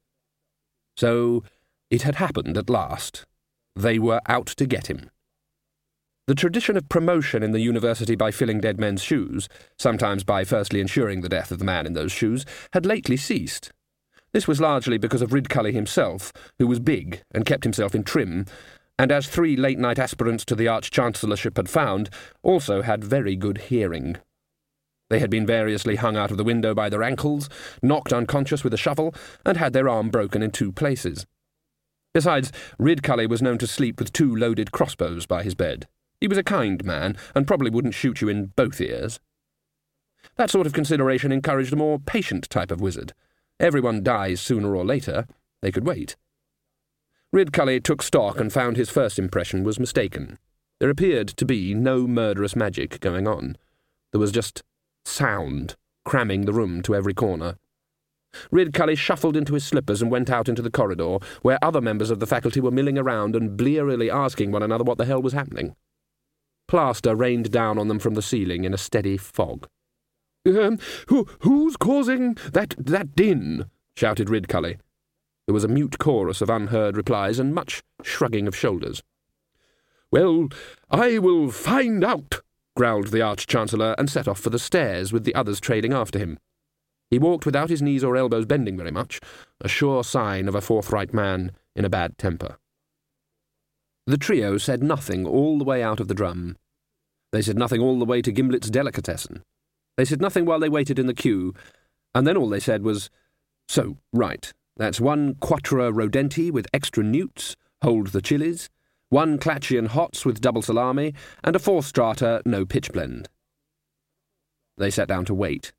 So it had happened at last. They were out to get him. The tradition of promotion in the university by filling dead men's shoes, sometimes by firstly ensuring the death of the man in those shoes, had lately ceased. This was largely because of Ridcully himself, who was big and kept himself in trim, and as three late night aspirants to the Arch Chancellorship had found, also had very good hearing. They had been variously hung out of the window by their ankles, knocked unconscious with a shovel, and had their arm broken in two places. Besides, Ridcully was known to sleep with two loaded crossbows by his bed. He was a kind man, and probably wouldn't shoot you in both ears. That sort of consideration encouraged a more patient type of wizard. Everyone dies sooner or later. They could wait. Ridcully took stock and found his first impression was mistaken. There appeared to be no murderous magic going on. There was just sound, cramming the room to every corner. Ridcully shuffled into his slippers and went out into the corridor, where other members of the faculty were milling around and blearily asking one another what the hell was happening. Plaster rained down on them from the ceiling in a steady fog. Um, who, who's causing that, that din? shouted Ridcully. There was a mute chorus of unheard replies and much shrugging of shoulders. Well, I will find out, growled the Arch-Chancellor, and set off for the stairs, with the others trailing after him. He walked without his knees or elbows bending very much, a sure sign of a forthright man in a bad temper. The trio said nothing all the way out of the drum. They said nothing all the way to Gimlet's delicatessen. They said nothing while they waited in the queue, and then all they said was, So, right, that's one Quattro Rodenti with extra newts, hold the chilies, one Klatchian Hots with double salami, and a fourth strata, no pitchblende. They sat down to wait.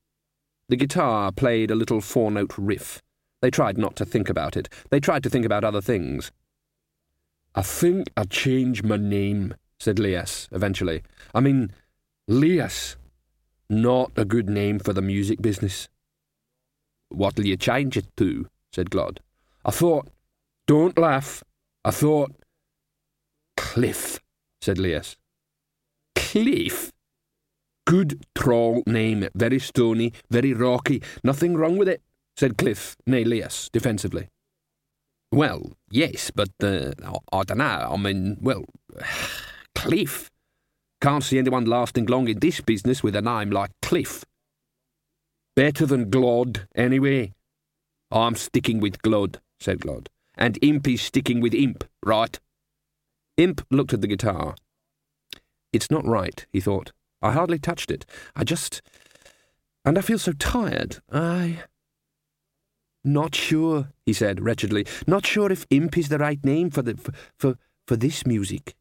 The guitar played a little four note riff. They tried not to think about it. They tried to think about other things. I think I'll change my name, said Lias eventually. I mean, Lias. Not a good name for the music business. What'll you change it to? said Glod. I thought. Don't laugh. I thought. Cliff, said Lias. Cliff? Good troll name, very stony, very rocky, nothing wrong with it, said Cliff, nay Lias, defensively. Well, yes, but, uh, I, I don't know, I mean, well, Cliff. Can't see anyone lasting long in this business with a name like Cliff. Better than Glod, anyway. I'm sticking with Glod, said Glod. And Imp is sticking with Imp, right? Imp looked at the guitar. It's not right, he thought. I hardly touched it. I just. And I feel so tired. I. Not sure, he said wretchedly. Not sure if Imp is the right name for the. for, for, for this music.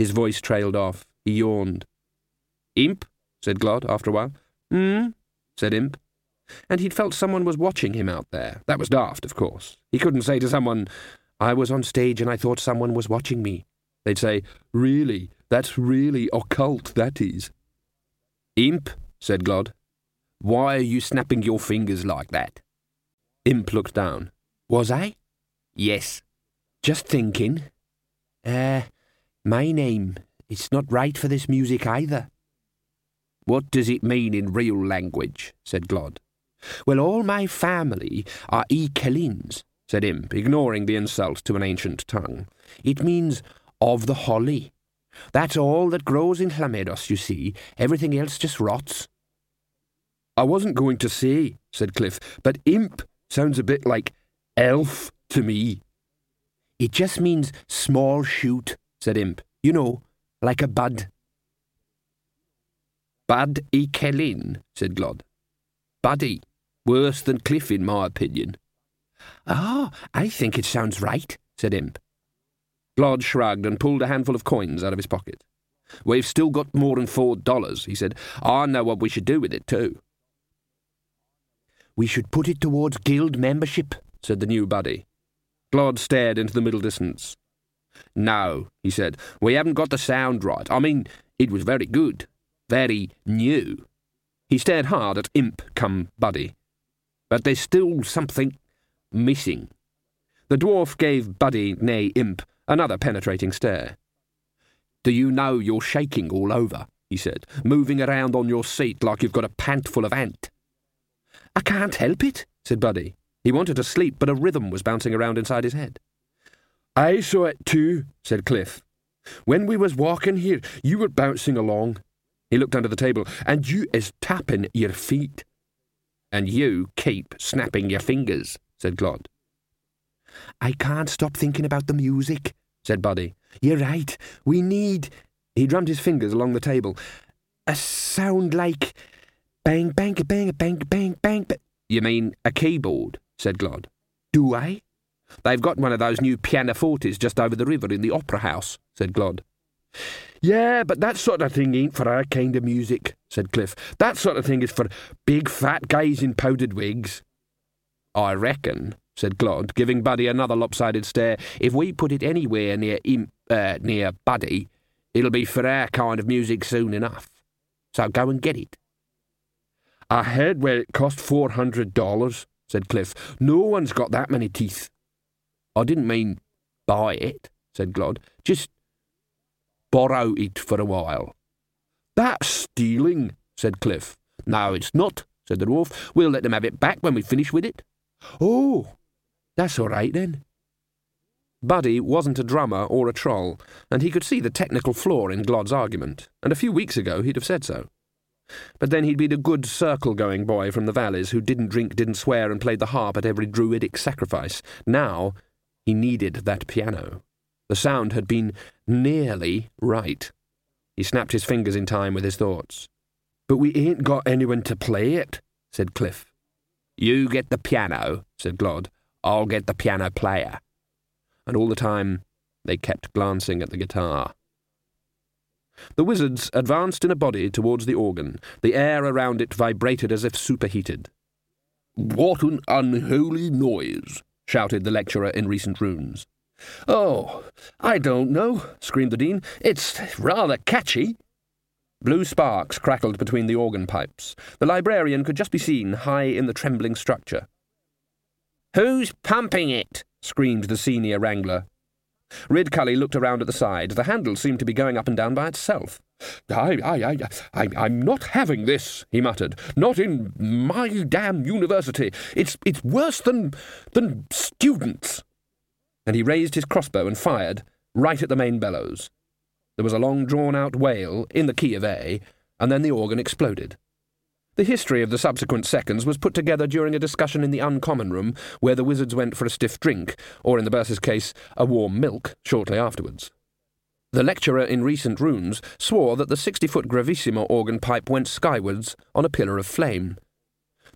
His voice trailed off. He yawned. Imp, said Glod after a while. Hmm? said Imp. And he'd felt someone was watching him out there. That was daft, of course. He couldn't say to someone, I was on stage and I thought someone was watching me. They'd say, Really? That's really occult, that is. Imp, said Glod. Why are you snapping your fingers like that? Imp looked down. Was I? Yes. Just thinking. Uh, my name. It's not right for this music either. What does it mean in real language? said Glod. Well, all my family are E. Kellins, said Imp, ignoring the insult to an ancient tongue. It means of the holly. That's all that grows in Llamedos, you see. Everything else just rots. I wasn't going to say, said Cliff, but imp sounds a bit like elf to me. It just means small shoot, said Imp. You know, like a bud. Bud e Kellin, said Glod. Buddy. Worse than Cliff, in my opinion. Ah, I think it sounds right, said Imp. Glod shrugged and pulled a handful of coins out of his pocket. We've still got more than four dollars, he said. I know what we should do with it, too. We should put it towards guild membership, said the new buddy. Glod stared into the middle distance. No, he said, we haven't got the sound right. I mean, it was very good. Very new. He stared hard at Imp come Buddy. But there's still something missing. The dwarf gave Buddy, nay Imp, another penetrating stare. Do you know you're shaking all over? he said, moving around on your seat like you've got a pant full of ant. I can't help it, said Buddy. He wanted to sleep, but a rhythm was bouncing around inside his head. I saw it too, said Cliff. When we was walking here, you were bouncing along. He looked under the table, and you is tapping your feet. And you keep snapping your fingers, said Glod. I can't stop thinking about the music, said Buddy. You're right. We need. He drummed his fingers along the table. A sound like bang, bang, bang, bang, bang, bang. bang. You mean a keyboard? said Glod. Do I? They've got one of those new pianofortes just over the river in the opera house, said Glod. Yeah, but that sort of thing ain't for our kind of music, said Cliff. That sort of thing is for big fat guys in powdered wigs. I reckon, said Glod, giving Buddy another lopsided stare, if we put it anywhere near imp, uh, near Buddy, it'll be for our kind of music soon enough. So go and get it. I heard where it cost four hundred dollars, said Cliff. No one's got that many teeth. I didn't mean buy it, said Glod. Just borrow it for a while. That's stealing, said Cliff. No, it's not, said the dwarf. We'll let them have it back when we finish with it. Oh, that's all right then. Buddy wasn't a drummer or a troll, and he could see the technical flaw in Glod's argument, and a few weeks ago he'd have said so. But then he'd been a good circle-going boy from the valleys who didn't drink, didn't swear, and played the harp at every druidic sacrifice. Now he needed that piano. The sound had been nearly right. He snapped his fingers in time with his thoughts. But we ain't got anyone to play it, said Cliff. You get the piano, said Glod. I'll get the piano player. And all the time they kept glancing at the guitar. The wizards advanced in a body towards the organ. The air around it vibrated as if superheated. What an unholy noise! Shouted the lecturer in recent runes. Oh, I don't know, screamed the dean. It's rather catchy. Blue sparks crackled between the organ pipes. The librarian could just be seen high in the trembling structure. Who's pumping it? screamed the senior wrangler. Ridcully looked around at the side. The handle seemed to be going up and down by itself. I, I, I, I, I'm not having this, he muttered. Not in my damn university. It's, it's worse than, than students. And he raised his crossbow and fired, right at the main bellows. There was a long drawn-out wail, in the key of A, and then the organ exploded. The history of the subsequent seconds was put together during a discussion in the uncommon room, where the wizards went for a stiff drink, or in the Bursar's case, a warm milk, shortly afterwards. The lecturer in recent runes swore that the sixty-foot gravissimo organ pipe went skywards on a pillar of flame.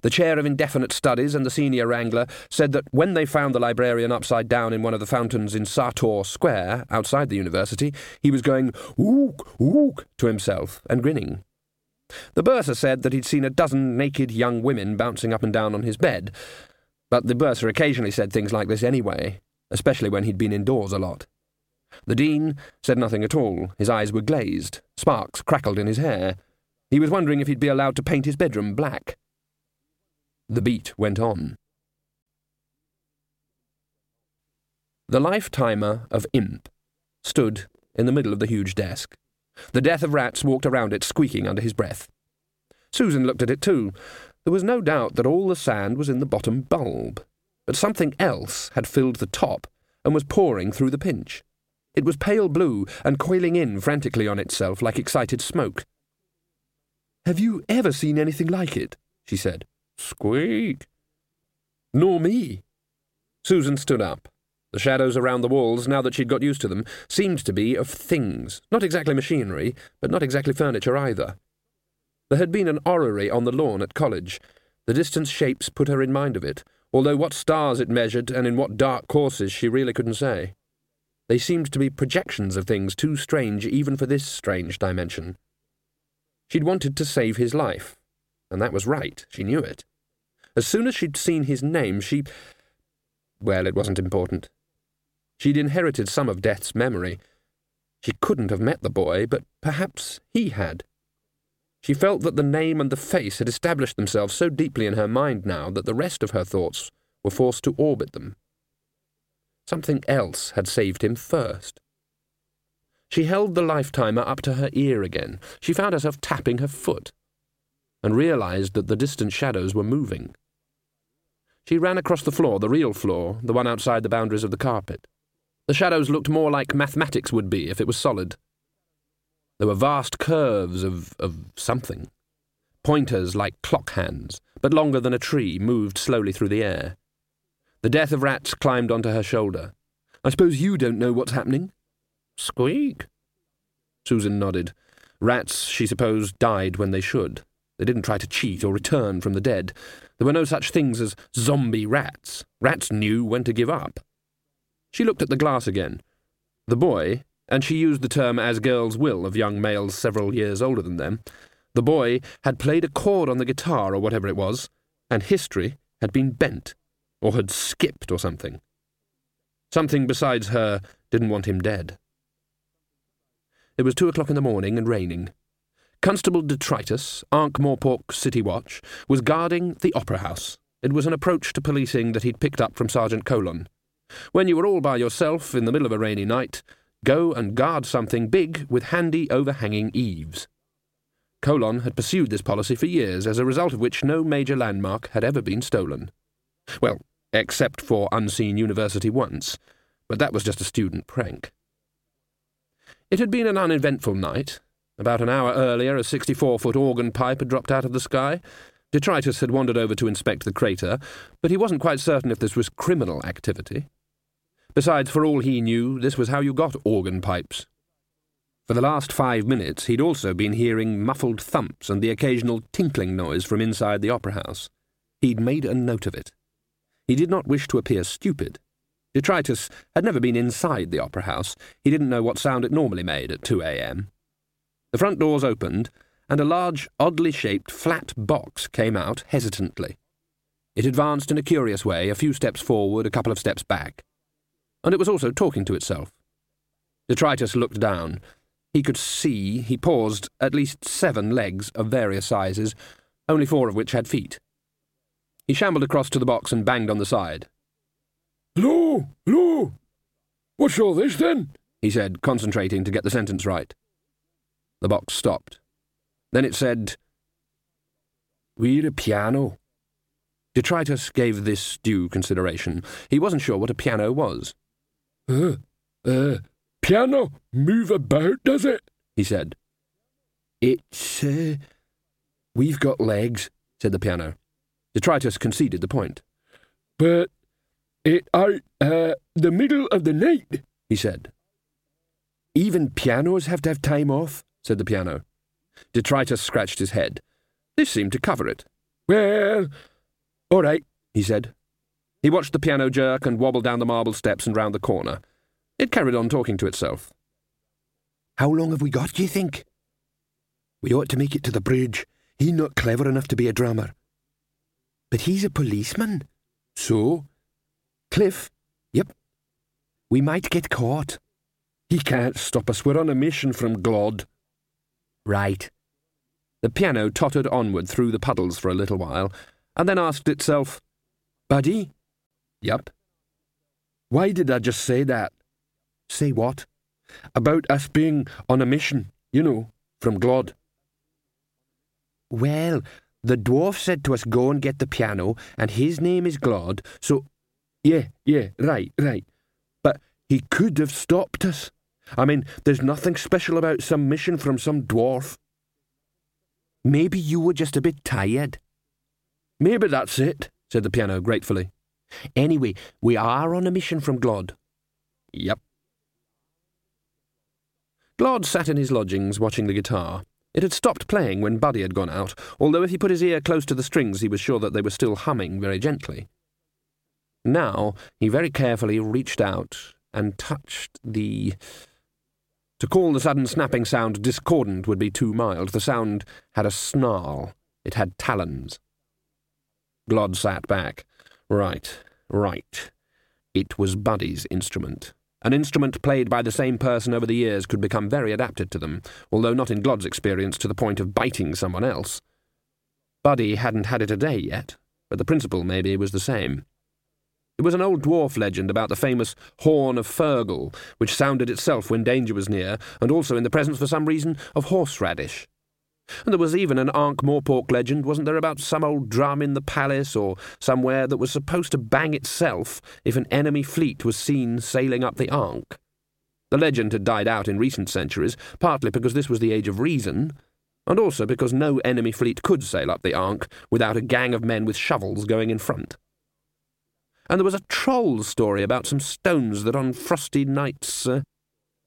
The chair of indefinite studies and the senior wrangler said that when they found the librarian upside down in one of the fountains in Sartor Square, outside the university, he was going ook, ook to himself and grinning. The bursar said that he'd seen a dozen naked young women bouncing up and down on his bed, but the bursar occasionally said things like this anyway, especially when he'd been indoors a lot. The dean said nothing at all. His eyes were glazed. Sparks crackled in his hair. He was wondering if he'd be allowed to paint his bedroom black. The beat went on. The lifetimer of Imp stood in the middle of the huge desk. The death of rats walked around it, squeaking under his breath. Susan looked at it too. There was no doubt that all the sand was in the bottom bulb, but something else had filled the top and was pouring through the pinch. It was pale blue and coiling in frantically on itself like excited smoke. Have you ever seen anything like it? she said. Squeak. Nor me. Susan stood up. The shadows around the walls, now that she'd got used to them, seemed to be of things, not exactly machinery, but not exactly furniture either. There had been an orrery on the lawn at college. The distant shapes put her in mind of it, although what stars it measured and in what dark courses she really couldn't say. They seemed to be projections of things too strange even for this strange dimension. She'd wanted to save his life, and that was right, she knew it. As soon as she'd seen his name, she. Well, it wasn't important. She'd inherited some of Death's memory. She couldn't have met the boy, but perhaps he had. She felt that the name and the face had established themselves so deeply in her mind now that the rest of her thoughts were forced to orbit them. Something else had saved him first. She held the life timer up to her ear again. She found herself tapping her foot and realized that the distant shadows were moving. She ran across the floor, the real floor, the one outside the boundaries of the carpet. The shadows looked more like mathematics would be if it was solid. There were vast curves of, of something. Pointers like clock hands, but longer than a tree, moved slowly through the air. The death of rats climbed onto her shoulder. I suppose you don't know what's happening? Squeak. Susan nodded. Rats, she supposed, died when they should. They didn't try to cheat or return from the dead. There were no such things as zombie rats. Rats knew when to give up. She looked at the glass again. The boy, and she used the term as girls will of young males several years older than them, the boy had played a chord on the guitar or whatever it was, and history had been bent, or had skipped or something. Something besides her didn't want him dead. It was two o'clock in the morning and raining. Constable Detritus, Ankh-Morpork City Watch, was guarding the Opera House. It was an approach to policing that he'd picked up from Sergeant Colon. When you were all by yourself in the middle of a rainy night, go and guard something big with handy overhanging eaves. Colon had pursued this policy for years, as a result of which no major landmark had ever been stolen. Well, except for Unseen University once, but that was just a student prank. It had been an uneventful night. About an hour earlier, a 64 foot organ pipe had dropped out of the sky. Detritus had wandered over to inspect the crater, but he wasn't quite certain if this was criminal activity. Besides, for all he knew, this was how you got organ pipes. For the last five minutes, he'd also been hearing muffled thumps and the occasional tinkling noise from inside the opera house. He'd made a note of it. He did not wish to appear stupid. Detritus had never been inside the opera house. He didn't know what sound it normally made at 2 a.m. The front doors opened, and a large, oddly shaped, flat box came out hesitantly. It advanced in a curious way, a few steps forward, a couple of steps back and it was also talking to itself. Detritus looked down. He could see, he paused, at least seven legs of various sizes, only four of which had feet. He shambled across to the box and banged on the side. Hello, hello. What's all this then? he said, concentrating to get the sentence right. The box stopped. Then it said, We're a piano. Detritus gave this due consideration. He wasn't sure what a piano was. Uh, uh, piano move about, does it? he said. It's, uh, we've got legs, said the piano. Detritus conceded the point. But it out, uh, the middle of the night, he said. Even pianos have to have time off, said the piano. Detritus scratched his head. This seemed to cover it. Well, all right, he said. He watched the piano jerk and wobble down the marble steps and round the corner. It carried on talking to itself. How long have we got, do you think? We ought to make it to the bridge. He not clever enough to be a drummer. But he's a policeman. So? Cliff? Yep. We might get caught. He can't stop us. We're on a mission from Glod. Right. The piano tottered onward through the puddles for a little while, and then asked itself, Buddy? Yup. Why did I just say that? Say what? About us being on a mission, you know, from Glod. Well, the dwarf said to us go and get the piano, and his name is Glod, so. Yeah, yeah, right, right. But he could have stopped us. I mean, there's nothing special about some mission from some dwarf. Maybe you were just a bit tired. Maybe that's it, said the piano gratefully. Anyway, we are on a mission from Glod. Yep. Glod sat in his lodgings watching the guitar. It had stopped playing when Buddy had gone out, although if he put his ear close to the strings he was sure that they were still humming very gently. Now he very carefully reached out and touched the. To call the sudden snapping sound discordant would be too mild. The sound had a snarl. It had talons. Glod sat back. Right, right. It was Buddy's instrument. An instrument played by the same person over the years could become very adapted to them, although not in Glod's experience to the point of biting someone else. Buddy hadn't had it a day yet, but the principle, maybe, was the same. It was an old dwarf legend about the famous horn of Fergal, which sounded itself when danger was near, and also in the presence, for some reason, of horseradish. And there was even an Ankh-Morpork legend, wasn't there, about some old drum in the palace or somewhere that was supposed to bang itself if an enemy fleet was seen sailing up the Ankh? The legend had died out in recent centuries, partly because this was the age of reason, and also because no enemy fleet could sail up the Ankh without a gang of men with shovels going in front. And there was a troll story about some stones that on frosty nights. Uh,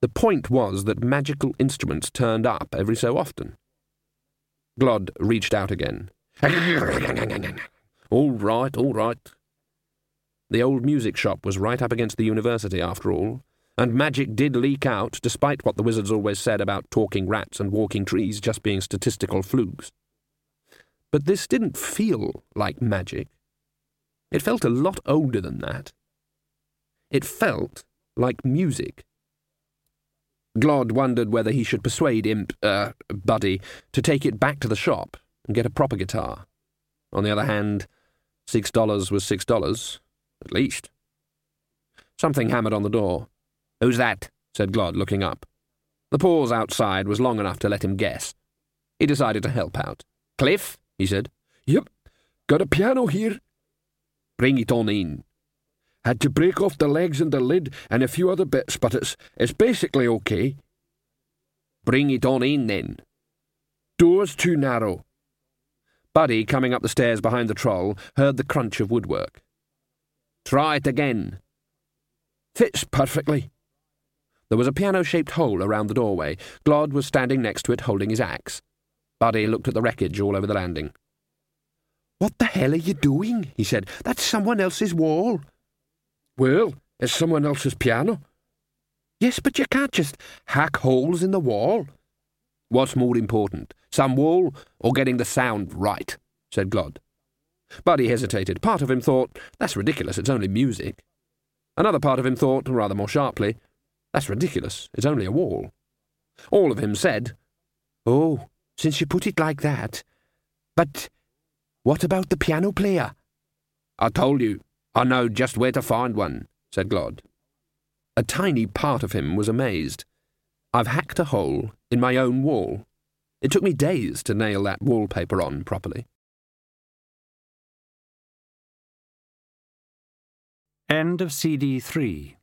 the point was that magical instruments turned up every so often. Glod reached out again. <laughs> all right, all right. The old music shop was right up against the university, after all, and magic did leak out, despite what the wizards always said about talking rats and walking trees just being statistical flukes. But this didn't feel like magic. It felt a lot older than that. It felt like music. Glod wondered whether he should persuade Imp, uh, Buddy, to take it back to the shop and get a proper guitar. On the other hand, six dollars was six dollars, at least. Something hammered on the door. Who's that? said Glod, looking up. The pause outside was long enough to let him guess. He decided to help out. Cliff, he said. Yep, got a piano here. Bring it on in. Had to break off the legs and the lid and a few other bits, but it's, it's basically okay. Bring it on in, then. Door's too narrow. Buddy, coming up the stairs behind the troll, heard the crunch of woodwork. Try it again. Fits perfectly. There was a piano-shaped hole around the doorway. Glod was standing next to it holding his axe. Buddy looked at the wreckage all over the landing. What the hell are you doing? he said. That's someone else's wall. Well, it's someone else's piano. Yes, but you can't just hack holes in the wall. What's more important, some wall or getting the sound right? said Glod. Buddy hesitated. Part of him thought, that's ridiculous, it's only music. Another part of him thought, rather more sharply, that's ridiculous, it's only a wall. All of him said, Oh, since you put it like that. But what about the piano player? I told you, I know just where to find one, said Glod. A tiny part of him was amazed. I've hacked a hole in my own wall. It took me days to nail that wallpaper on properly. End of CD 3